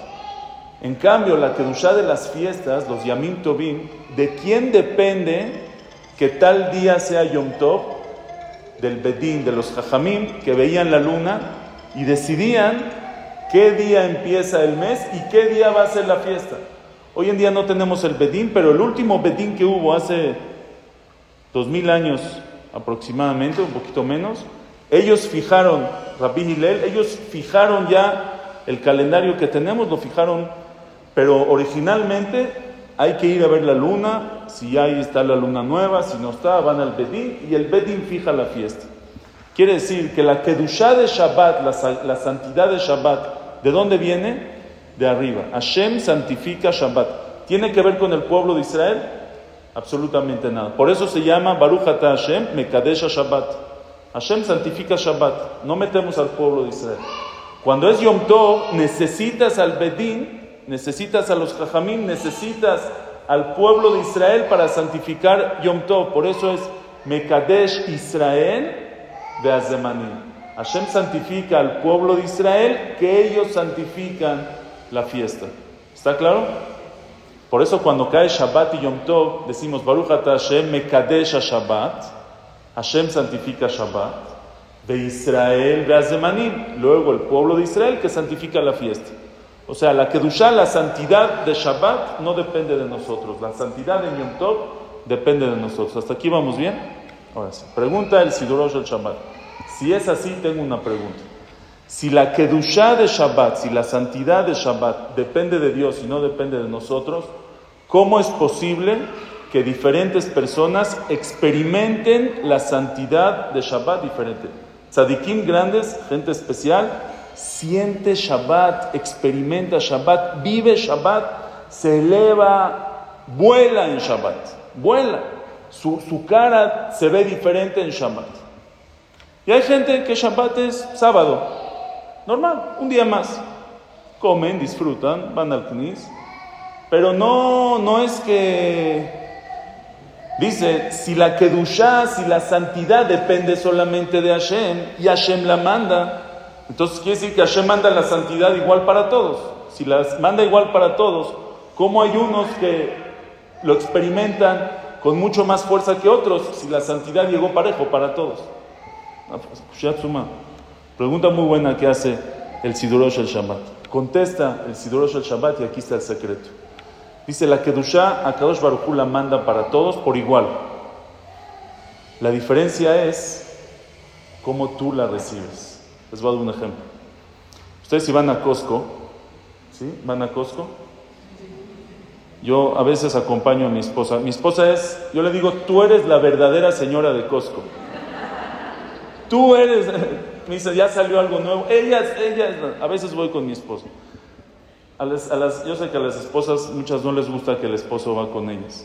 En cambio, la Kedushá de las fiestas, los Yamim Tovim, ¿de quién depende que tal día sea Yom Tov? Del Bedín, de los Jajamim, que veían la luna y decidían qué día empieza el mes y qué día va a ser la fiesta. Hoy en día no tenemos el Bedín, pero el último Bedín que hubo hace dos mil años aproximadamente, un poquito menos, ellos fijaron, Rabbi Hillel, ellos fijaron ya el calendario que tenemos, lo fijaron Pero originalmente hay que ir a ver la luna, si ahí está la luna nueva, si no está, van al Bedín y el Bedín fija la fiesta. Quiere decir que la Kedushá de Shabbat, la, la santidad de Shabbat, ¿de dónde viene? De arriba. Hashem santifica Shabbat. ¿Tiene que ver con el pueblo de Israel? Absolutamente nada. Por eso se llama Baruch Ata Hashem Mekadesha Shabbat. Hashem santifica Shabbat. No metemos al pueblo de Israel. Cuando es Yom Tov, necesitas al Bedín, necesitas a los Jajamim, necesitas al pueblo de Israel para santificar Yom Tov. Por eso es Mekadesh Israel de Azemanim. Hashem santifica al pueblo de Israel, que ellos santifican la fiesta. ¿Está claro? Por eso cuando cae Shabbat y Yom Tov, decimos Baruch Ata Hashem Mekadesh Shabbat. Hashem santifica Shabbat de Israel de Azemanim, luego el pueblo de Israel que santifica la fiesta. O sea, la Kedushá, la santidad de Shabbat no depende de nosotros, la santidad de Yom Tov depende de nosotros. ¿Hasta aquí vamos bien? Ahora sí. Pregunta el Sidurosh el Shabbat. Si es así, tengo una pregunta. Si la Kedushá de Shabbat, si la santidad de Shabbat depende de Dios y no depende de nosotros, ¿cómo es posible que diferentes personas experimenten la santidad de Shabbat diferente? Tzadikim grandes, gente especial, siente Shabbat, experimenta Shabbat, vive Shabbat, se eleva, vuela en Shabbat, vuela. Su, su cara se ve diferente en Shabbat. Y hay gente que Shabbat es sábado, normal, un día más. Comen, disfrutan, van al knis, pero no, no es que Dice, si la Kedushá, si la santidad depende solamente de Hashem y Hashem la manda, entonces quiere decir que Hashem manda la santidad igual para todos. Si las manda igual para todos, ¿cómo hay unos que lo experimentan con mucho más fuerza que otros si la santidad llegó parejo para todos? Pregunta muy buena que hace el Sidurosh el Shabbat. Contesta el Sidurosh el Shabbat y aquí está el secreto. Dice la Kedushá, a Kadosh Baruj la manda para todos por igual. La diferencia es cómo tú la recibes. Les voy a dar un ejemplo. Ustedes si van a Costco, ¿sí? ¿Van a Costco? Yo a veces acompaño a mi esposa. Mi esposa es, yo le digo, tú eres la verdadera señora de Costco. Tú eres, me dice, ya salió algo nuevo. Ella, ella, a veces voy con mi esposo. Yo sé que a las esposas muchas no les gusta que el esposo va con ellas.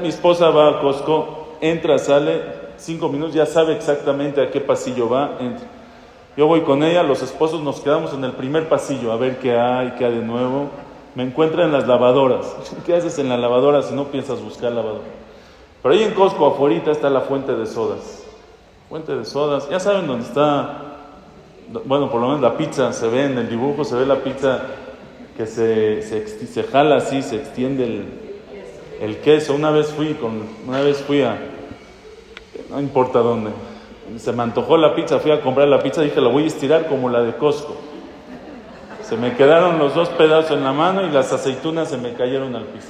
mi esposa va a Costco, entra, sale, cinco minutos, ya sabe exactamente a qué pasillo va, entra. Yo voy con ella, los esposos nos quedamos en el primer pasillo a ver qué hay, qué hay de nuevo. Me encuentra en las lavadoras. ¿Qué haces en la lavadora si no piensas buscar lavadora? Pero ahí en Costco, afuera, está la fuente de sodas. Fuente de sodas. Ya saben dónde está, bueno, por lo menos la pizza, se ve en el dibujo, se ve la pizza que se, se, jala así, se extiende el, el, queso. Una vez fui, con, una vez fui a, no importa dónde, se me antojó la pizza, fui a comprar la pizza, dije, la voy a estirar como la de Costco. Se me quedaron los dos pedazos en la mano y las aceitunas se me cayeron al piso.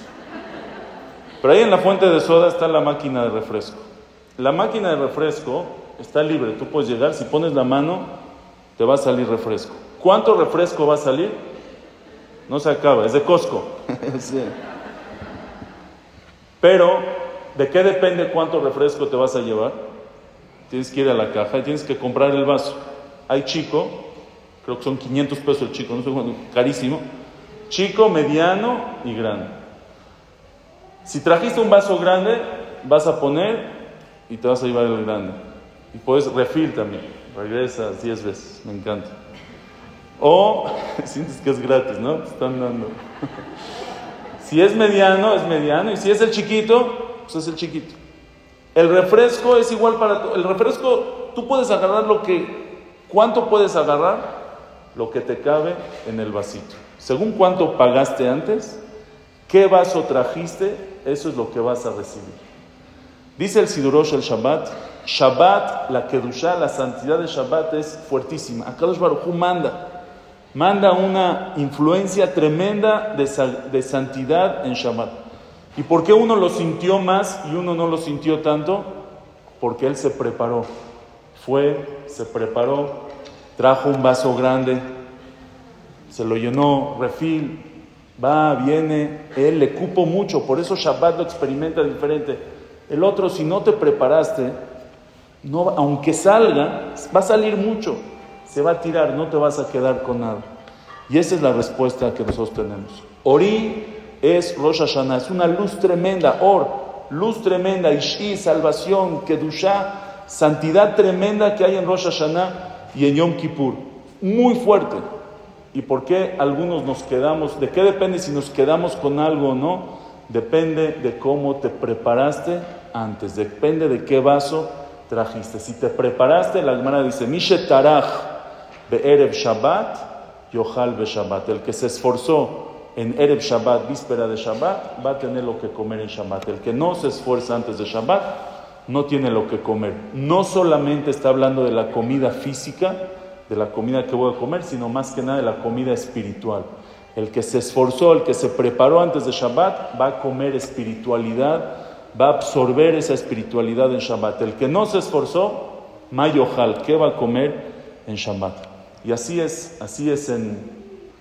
Pero ahí en la fuente de soda está la máquina de refresco. La máquina de refresco está libre, tú puedes llegar, si pones la mano, te va a salir refresco. ¿Cuánto refresco va a salir? no se acaba, es de Costco. Pero, ¿de qué depende cuánto refresco te vas a llevar? Tienes que ir a la caja y tienes que comprar el vaso. Hay chico, creo que son 500 pesos el chico, no sé carísimo. Chico, mediano y grande. Si trajiste un vaso grande, vas a poner y te vas a llevar el grande. Y puedes refil también. Regresas 10 veces, me encanta. O sientes que es gratis, ¿no? Están dando. Si es mediano, es mediano. Y si es el chiquito, pues es el chiquito. El refresco es igual para. El refresco, tú puedes agarrar lo que. ¿Cuánto puedes agarrar? Lo que te cabe en el vasito. Según cuánto pagaste antes, qué vaso trajiste, eso es lo que vas a recibir. Dice el Sidurosh el Shabbat, Shabbat, la Kedushá, la santidad de Shabbat es fuertísima. Akadosh Baruch Hu manda manda una influencia tremenda de, santidad en Shabbat. ¿Y por qué uno lo sintió más y uno no lo sintió tanto? Porque él se preparó. Fue, se preparó, trajo un vaso grande, se lo llenó, refil, Va, viene, él le cupo mucho, por eso Shabbat lo experimenta diferente. El otro, si no te preparaste, no, aunque salga, va a salir mucho, se va a tirar, no te vas a quedar con nada. Y esa es la respuesta que nosotros tenemos. Ori es Rosh Hashanah, es una luz tremenda, Or, luz tremenda, Ishi, salvación, Kedusha, santidad tremenda que hay en Rosh Hashanah y en Yom Kippur. Muy fuerte. ¿Y por qué algunos nos quedamos? ¿De qué depende si nos quedamos con algo o no? Depende de cómo te preparaste antes, depende de qué vaso trajiste. Si te preparaste, la Gemara dice, Mishe Tarach Be'erev Shabbat, Yohal Be Shabbat. El que se esforzó en Erev Shabbat, víspera de Shabbat, va a tener lo que comer en Shabbat. El que no se esfuerza antes de Shabbat, no tiene lo que comer. No solamente está hablando de la comida física, de la comida que voy a comer, sino más que nada de la comida espiritual. El que se esforzó, el que se preparó antes de Shabbat, va a comer espiritualidad, va a absorber esa espiritualidad en Shabbat. El que no se esforzó, Mayojal, ¿qué va a comer en Shabbat? Y así es, así es en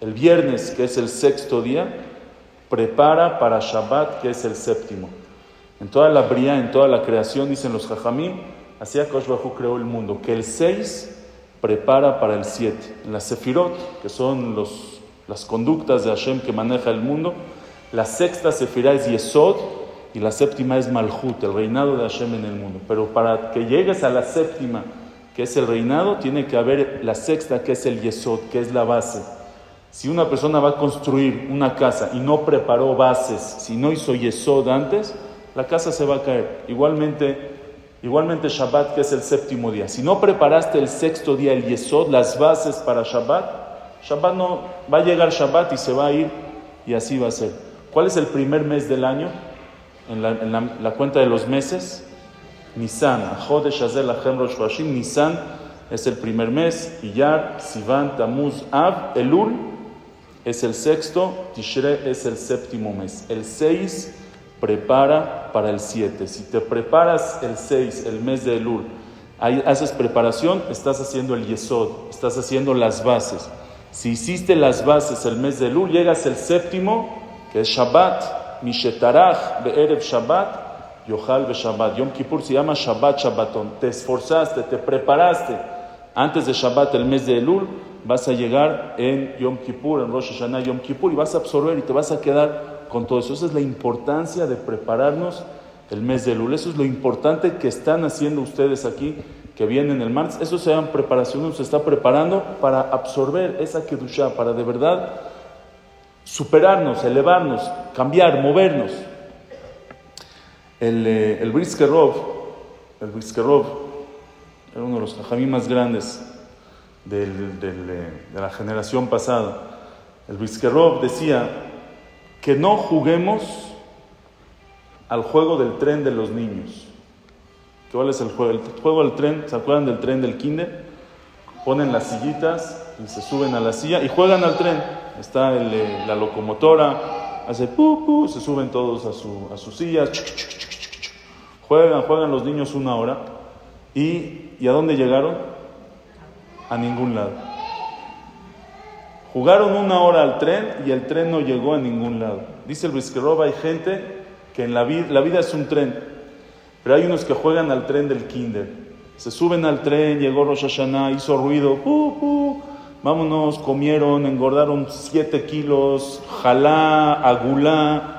el viernes, que es el sexto día, prepara para Shabbat, que es el séptimo. En toda la bría, en toda la creación, dicen los Jajamim, así Akash creó el mundo, que el seis prepara para el 7. En la Sefirot, que son los, las conductas de Hashem que maneja el mundo, la sexta Sefirá es Yesod y la séptima es Malhut, el reinado de Hashem en el mundo. Pero para que llegues a la séptima, que es el reinado, tiene que haber la sexta, que es el Yesod, que es la base. Si una persona va a construir una casa y no preparó bases, si no hizo Yesod antes, la casa se va a caer. Igualmente, Igualmente Shabbat, que es el séptimo día. Si no preparaste el sexto día, el Yesod, las bases para Shabbat, Shabbat no va a llegar Shabbat y se va a ir y así va a ser. ¿Cuál es el primer mes del año? En la, cuenta de los meses, Nisan, Chodesh Azel Rosh Hashim, Nisan es el primer mes, Iyar, Sivan, Tamuz, Av, Elul es el sexto, Tishre es el séptimo mes. El seis prepara para el 7. Si te preparas el 6, el mes de Elul, haces preparación, estás haciendo el Yesod, estás haciendo las bases. Si hiciste las bases el mes de Elul, llegas el séptimo, que es Shabbat, Mishetarach, Be'erev Shabbat, Yohal Be Shabbat. Yom Kippur se llama Shabbat Shabbaton. Te esforzaste, te preparaste. Antes de Shabbat, el mes de Elul, vas a llegar en Yom Kippur, en Rosh Hashanah Yom Kippur, y vas a absorber y te vas a quedar con todo eso. Esa es la importancia de prepararnos el mes de Lul. Eso es lo importante que están haciendo ustedes aquí, que vienen el martes. Eso se llama preparación, uno se está preparando para absorber esa Kedushá, para de verdad superarnos, elevarnos, cambiar, movernos. El, eh, el Briskerov, el Briskerov, era uno de los jajamí más grandes eh, de la generación pasada. El Briskerov decía, que no juguemos al juego del tren de los niños. ¿Cuál es el juego? El juego del tren, ¿se acuerdan del tren del kinder? Ponen las sillitas y se suben a la silla y juegan al tren. Está eh, la locomotora, hace pu, pu, se suben todos a, su, a sus sillas. Juegan, juegan los niños una hora. ¿Y, ¿Y a dónde llegaron? A ningún lado. Jugaron una hora al tren y el tren no llegó a ningún lado. Dice el Briskerov, hay gente que en la vida, la vida es un tren, pero hay unos que juegan al tren del kinder. Se suben al tren, llegó Rosh Hashanah, hizo ruido, vámonos, comieron, engordaron siete kilos, jalá, agulá,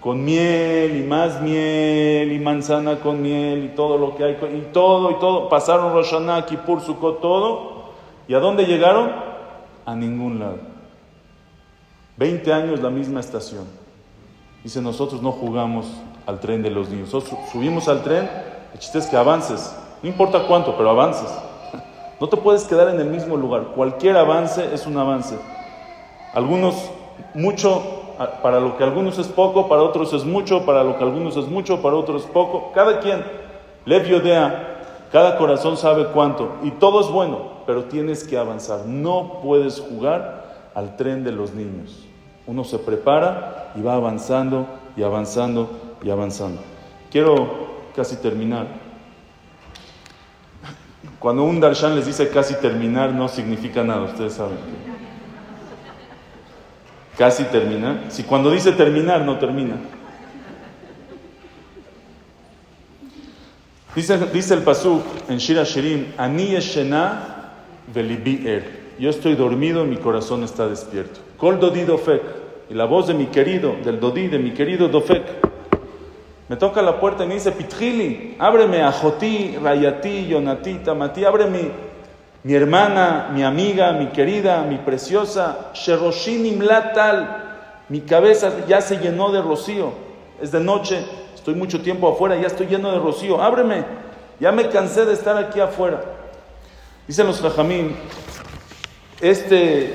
con miel y más miel y manzana con miel y todo lo que hay, y todo y todo. Pasaron Rosh Hashanah, Kippur, Sukkot, todo. ¿Y a dónde llegaron? a ningún lado. 20 años la misma estación. Dice, nosotros no jugamos al tren de los niños. Nosotros subimos al tren, el chiste es que avances. No importa cuánto, pero avances. No te puedes quedar en el mismo lugar. Cualquier avance es un avance. Algunos, mucho, para lo que algunos es poco, para otros es mucho, para lo que algunos es mucho, para otros es poco. Cada quien, Lev Yodea, cada corazón sabe cuánto. Y todo es bueno pero tienes que avanzar. No puedes jugar al tren de los niños. Uno se prepara y va avanzando y avanzando y avanzando. Quiero casi terminar. Cuando un darshan les dice casi terminar, no significa nada, ustedes saben. casi termina. Si cuando dice terminar, no termina. Dice, el Pasuk en Shira Shirim, Ani Yeshena velibi er. Yo estoy dormido, mi corazón está despierto. Kol Dodi Dofek. Y la voz de mi querido, del Dodi, de mi querido Dofek. Me toca la puerta y me dice, Pitrili, ábreme a Joti, Rayati, Yonati, Tamati, ábreme mi hermana, mi amiga, mi querida, mi preciosa, Sheroshinim Latal, mi cabeza ya se llenó de rocío, es de noche, estoy mucho tiempo afuera, ya estoy lleno de rocío, ábreme, ya me cansé de estar aquí afuera. Dicen los Jajamín, este,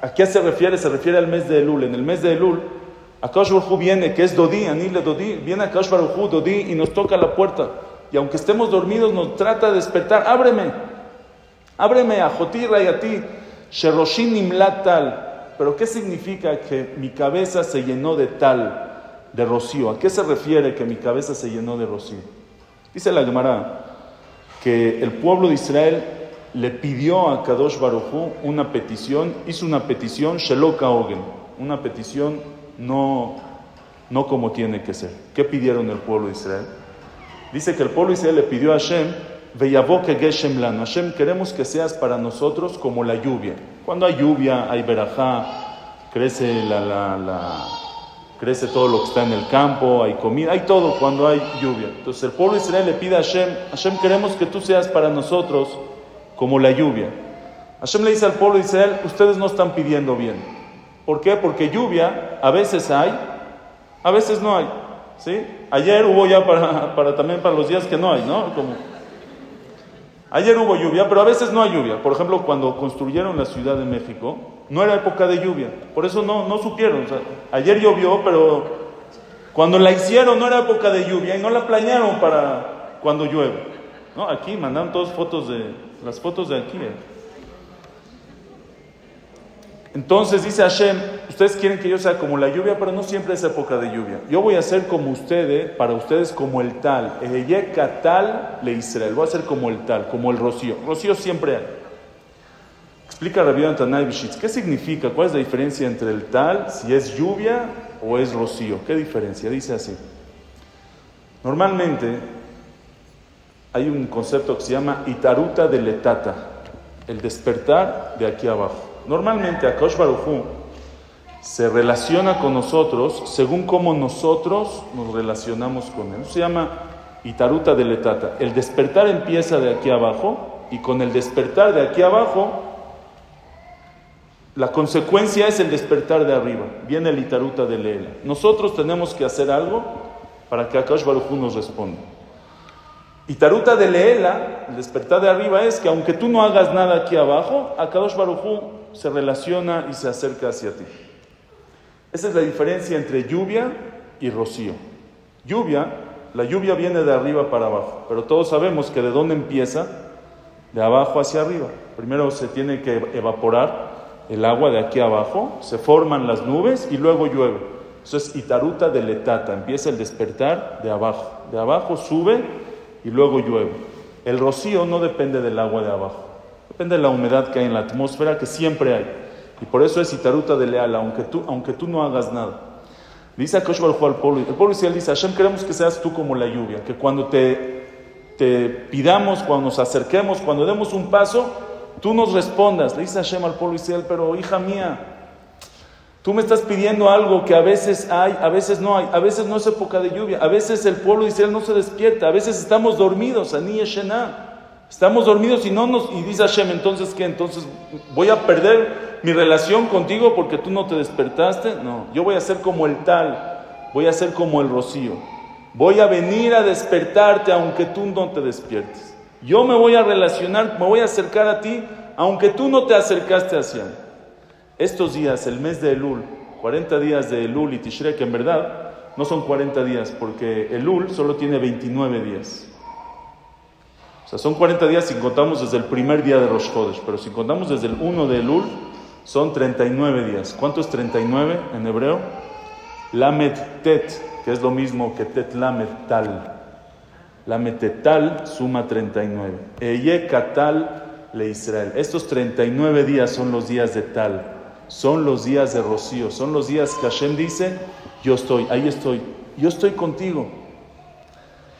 ¿a qué se refiere? Se refiere al mes de Elul. En el mes de Elul, Akash Baruj viene, que es Dodi, Anile Dodi, viene Akash Baruj Dodi, y nos toca la puerta. Y aunque estemos dormidos, nos trata de despertar, ábreme. Ábreme a Jotira y a ti, Sheroshin tal. Pero ¿qué significa que mi cabeza se llenó de tal, de rocío? ¿A qué se refiere que mi cabeza se llenó de rocío? Dice la Gemara que el pueblo de Israel le pidió a Kadosh Baruchu una petición, hizo una petición Sheloka Ogen, una petición no, no como tiene que ser. ¿Qué pidieron el pueblo de Israel? Dice que el pueblo de Israel le pidió a Hashem que Geshem Lano. Hashem, queremos que seas para nosotros como la lluvia. Cuando hay lluvia, hay verajá, crece, la, la, la, crece todo lo que está en el campo, hay comida, hay todo cuando hay lluvia. Entonces el pueblo de Israel le pide a Hashem, Hashem, queremos que tú seas para nosotros como la lluvia. Hashem le dice al pueblo de Israel, ustedes no están pidiendo bien. ¿Por qué? Porque lluvia a veces hay, a veces no hay. ¿sí? Ayer hubo ya para, también para los días que no hay, ¿no? Como, Ayer hubo lluvia, pero a veces no hay lluvia. Por ejemplo, cuando construyeron la Ciudad de México, no era época de lluvia. Por eso no, no supieron. ayer llovió, pero cuando la hicieron no era época de lluvia y no la planearon para cuando llueve. ¿No? Aquí mandaron todas fotos de las fotos de aquí. ¿eh? Entonces dice Hashem, ustedes quieren que yo sea como la lluvia, pero no siempre es época de lluvia. Yo voy a ser como ustedes, para ustedes como el tal. tal le Israel. Voy a ser como el tal, como el rocío. Rocío siempre hay. Explica Rabbi Antanay Bishitz, ¿qué significa? ¿Cuál es la diferencia entre el tal, si es lluvia o es rocío? ¿Qué diferencia? Dice así. Normalmente hay un concepto que se llama itaruta de letata, el despertar de aquí abajo. Normalmente Akash Baruchu se relaciona con nosotros según cómo nosotros nos relacionamos con él. se llama Itaruta de Letata. El despertar empieza de aquí abajo y con el despertar de aquí abajo, la consecuencia es el despertar de arriba. Viene el Itaruta de Leela. Nosotros tenemos que hacer algo para que Akash Baruchu nos responda. Itaruta de Leela, el despertar de arriba es que aunque tú no hagas nada aquí abajo, Akadosh se relaciona y se acerca hacia ti. Esa es la diferencia entre lluvia y rocío. Lluvia, la lluvia viene de arriba para abajo, pero todos sabemos que de dónde empieza, de abajo hacia arriba. Primero se tiene que evaporar el agua de aquí abajo, se forman las nubes y luego llueve. Eso es itaruta de letata, empieza el despertar de abajo. De abajo sube y luego llueve. El rocío no depende del agua de abajo. Depende de la humedad que hay en la atmósfera, que siempre hay. Y por eso es Itaruta de leal, aunque tú, aunque tú no hagas nada. Dice a al pueblo, el pueblo Israel dice, Hashem, queremos que seas tú como la lluvia, que cuando te, pidamos, cuando nos acerquemos, cuando demos un paso, tú nos respondas. Le dice Hashem al pueblo Israel, pero hija mía, tú me estás pidiendo algo que a veces hay, a veces no hay, a veces no es época de lluvia, a veces el pueblo Israel no se despierta, a veces estamos dormidos, Ani Shena. Estamos dormidos y no nos... Y dice Hashem, entonces ¿qué? Entonces voy a perder mi relación contigo porque tú no te despertaste. No, yo voy a ser como el tal, voy a ser como el rocío. Voy a venir a despertarte aunque tú no te despiertes. Yo me voy a relacionar, me voy a acercar a ti aunque tú no te acercaste hacia mí. Estos días, el mes de Elul, 40 días de Elul y Tishrei, que en verdad no son 40 días porque Elul solo tiene 29 días. O sea, son 40 días si contamos desde el primer día de Rosh Chodesh, pero si contamos desde el 1 de Elul, son 39 días. ¿Cuánto es 39 en hebreo? Lamed Tet, que es lo mismo que Tet Lamed Tal. Lamed Tal suma 39. Eye Katal le Israel. Estos 39 días son los días de Tal. son los días de rocío, son los días que Hashem dice, yo estoy, ahí estoy, yo estoy contigo.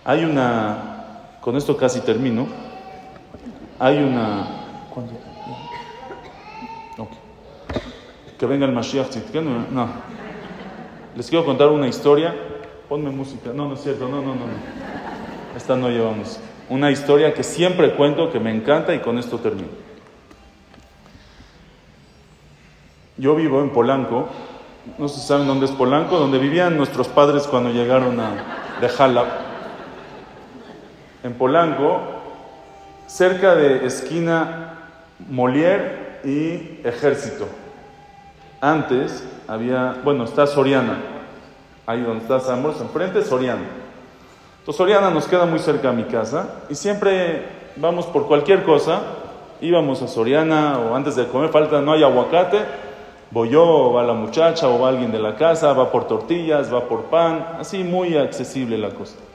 Hay una, con esto casi termino, hay una... Que venga el Mashiach no. Les quiero contar una historia. Ponme música. No, no es cierto. No, no, no, no. Esta no lleva música. Una historia que siempre cuento, que me encanta y con esto termino. Yo vivo en Polanco. No sé si saben dónde es Polanco, donde vivían nuestros padres cuando llegaron a, de Jalab. En Polanco, cerca de esquina Molière y Ejército. Antes había, bueno, está Soriana, ahí donde está San enfrente Soriana. Entonces Soriana nos queda muy cerca a mi casa y siempre vamos por cualquier cosa, íbamos a Soriana o antes de comer falta, no hay aguacate, voy yo, o va la muchacha, o va alguien de la casa, va por tortillas, va por pan, así muy accesible la cosa.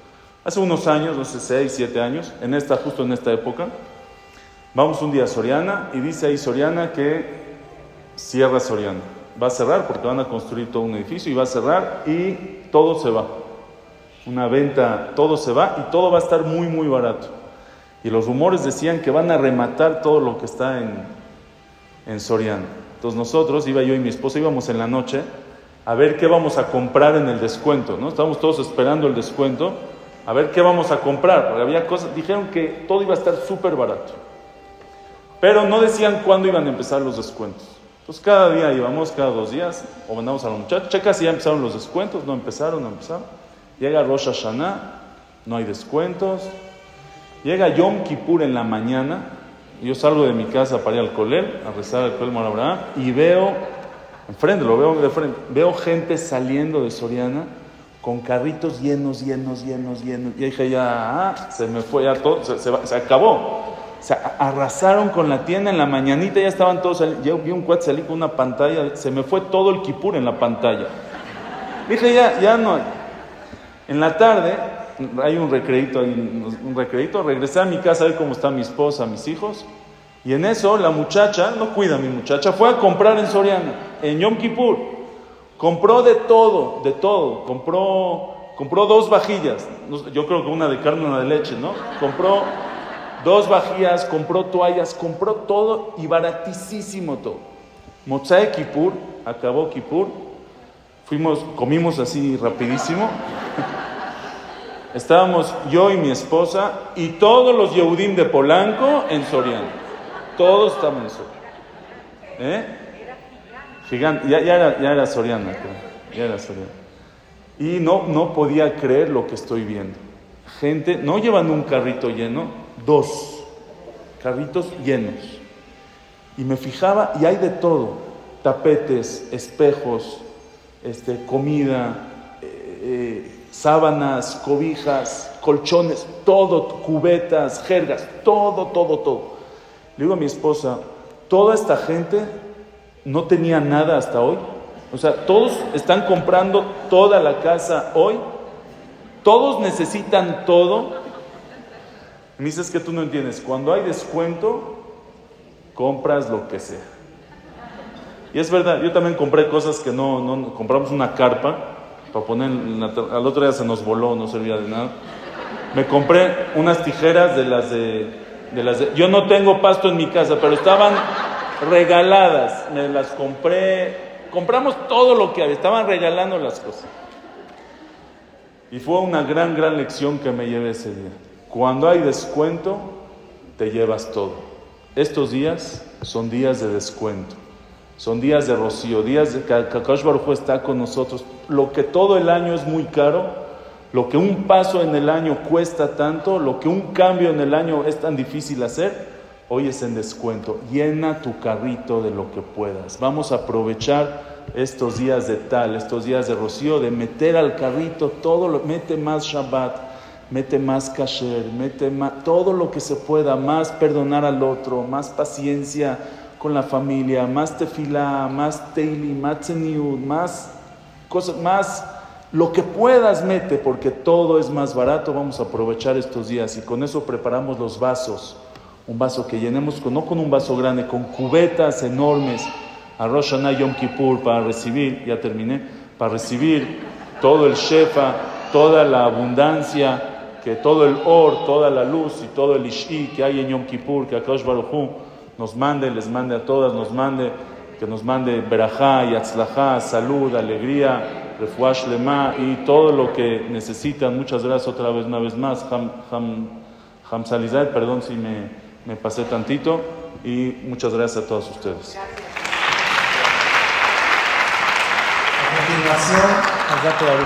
Hace unos años, no sé, seis, siete años, en esta, justo en esta época, vamos un día a Soriana y dice ahí Soriana que cierra Soriana. Va a cerrar porque van a construir todo un edificio y va a cerrar y todo se va. Una venta, todo se va y todo va a estar muy, muy barato. Y los rumores decían que van a rematar todo lo que está en, en Soriana. Entonces nosotros, iba yo y mi esposa, íbamos en la noche a ver qué vamos a comprar en el descuento, ¿no? Estábamos todos esperando el descuento, a ver qué vamos a comprar, porque había cosas, dijeron que todo iba a estar súper barato. Pero no decían cuándo iban a empezar los descuentos. Entonces cada día íbamos, cada dos días, o mandamos a los muchachos, checa si ya empezaron los descuentos, no empezaron, no empezaron. Llega Rosh Hashanah, no hay descuentos. Llega Yom Kippur en la mañana, yo salgo de mi casa para ir al Colel, a rezar el Colel Abraham, y veo, enfrente, lo veo de frente, veo gente saliendo de Soriana con carritos llenos, llenos, llenos, llenos. Y dije, ya, ah, se me fue, ya todo, se, se acabó. O sea, arrasaron con la tienda en la mañanita, ya estaban todos, yo vi un cuate salir con una pantalla, se me fue todo el kipur en la pantalla. Dije, ya, ya no. En la tarde, hay un recreito, un recreito, regresé a mi casa a ver cómo está mi esposa, mis hijos, y en eso la muchacha, no cuida a mi muchacha, fue a comprar en Soriana, en Yom Kippur. Compró de todo, de todo. Compró, compró dos vajillas, yo creo que una de carne y una de leche, ¿no? Compró dos vajillas, compró toallas, compró todo y baratísimo todo. Mozae Kipur, acabó Kipur, fuimos, comimos así rapidísimo. Estábamos yo y mi esposa y todos los Yehudim de Polanco en Soriano. Todos estaban en Soriano. ¿Eh? Gigante, ya, era, ya era Soriana, Ya era Soriana. Y no, no podía creer lo que estoy viendo. Gente, no llevan un carrito lleno, dos carritos llenos. Y me fijaba y hay de todo, tapetes, espejos, este, comida, eh, eh, sábanas, cobijas, colchones, todo, cubetas, jergas, todo, todo, todo. Le digo a mi esposa, toda esta gente no tenía nada hasta hoy. O sea, todos están comprando toda la casa hoy. Todos necesitan todo me dices que tú no entiendes. Cuando hay descuento, compras lo que sea. Y es verdad, yo también compré cosas que no, compramos una carpa para poner, al otro día se nos voló, no servía de nada. Me compré unas tijeras de las de, de las de, yo no tengo pasto en mi casa, pero estaban regaladas, me las compré, compramos todo lo que había, estaban regalando las cosas. Y fue una gran, gran lección que me llevé ese día. Cuando hay descuento, te llevas todo. Estos días son días de descuento, son días de rocío, días de que Kakash Baruj está con nosotros. Lo que todo el año es muy caro, lo que un paso en el año cuesta tanto, lo que un cambio en el año es tan difícil hacer, hoy es en descuento. Llena tu carrito de lo que puedas. Vamos a aprovechar estos días de tal, estos días de rocío, de meter al carrito todo, lo, mete más Shabbat mete más kasher, mete más, todo lo que se pueda, más perdonar al otro, más paciencia con la familia, más tefilá, más teili, más tzeniud, más cosas, más lo que puedas mete, porque todo es más barato, vamos a aprovechar estos días y con eso preparamos los vasos, un vaso que llenemos, con, no con un vaso grande, con cubetas enormes, a Rosh Hashanah Yom Kippur para recibir, ya terminé, para recibir todo el Shefa, toda la abundancia, que todo el or, toda la luz y todo el Ishi que hay en Yom Kippur, que Akash Baruch Hu nos mande, les mande a todas, nos mande, que nos mande Berajá y Atzlajá, salud, alegría, refuash lema y todo lo que necesitan. Muchas gracias otra vez, una vez más. Ham, ham, Hamsalizad, perdón si me, me pasé tantito y muchas gracias a todos ustedes. A continuación,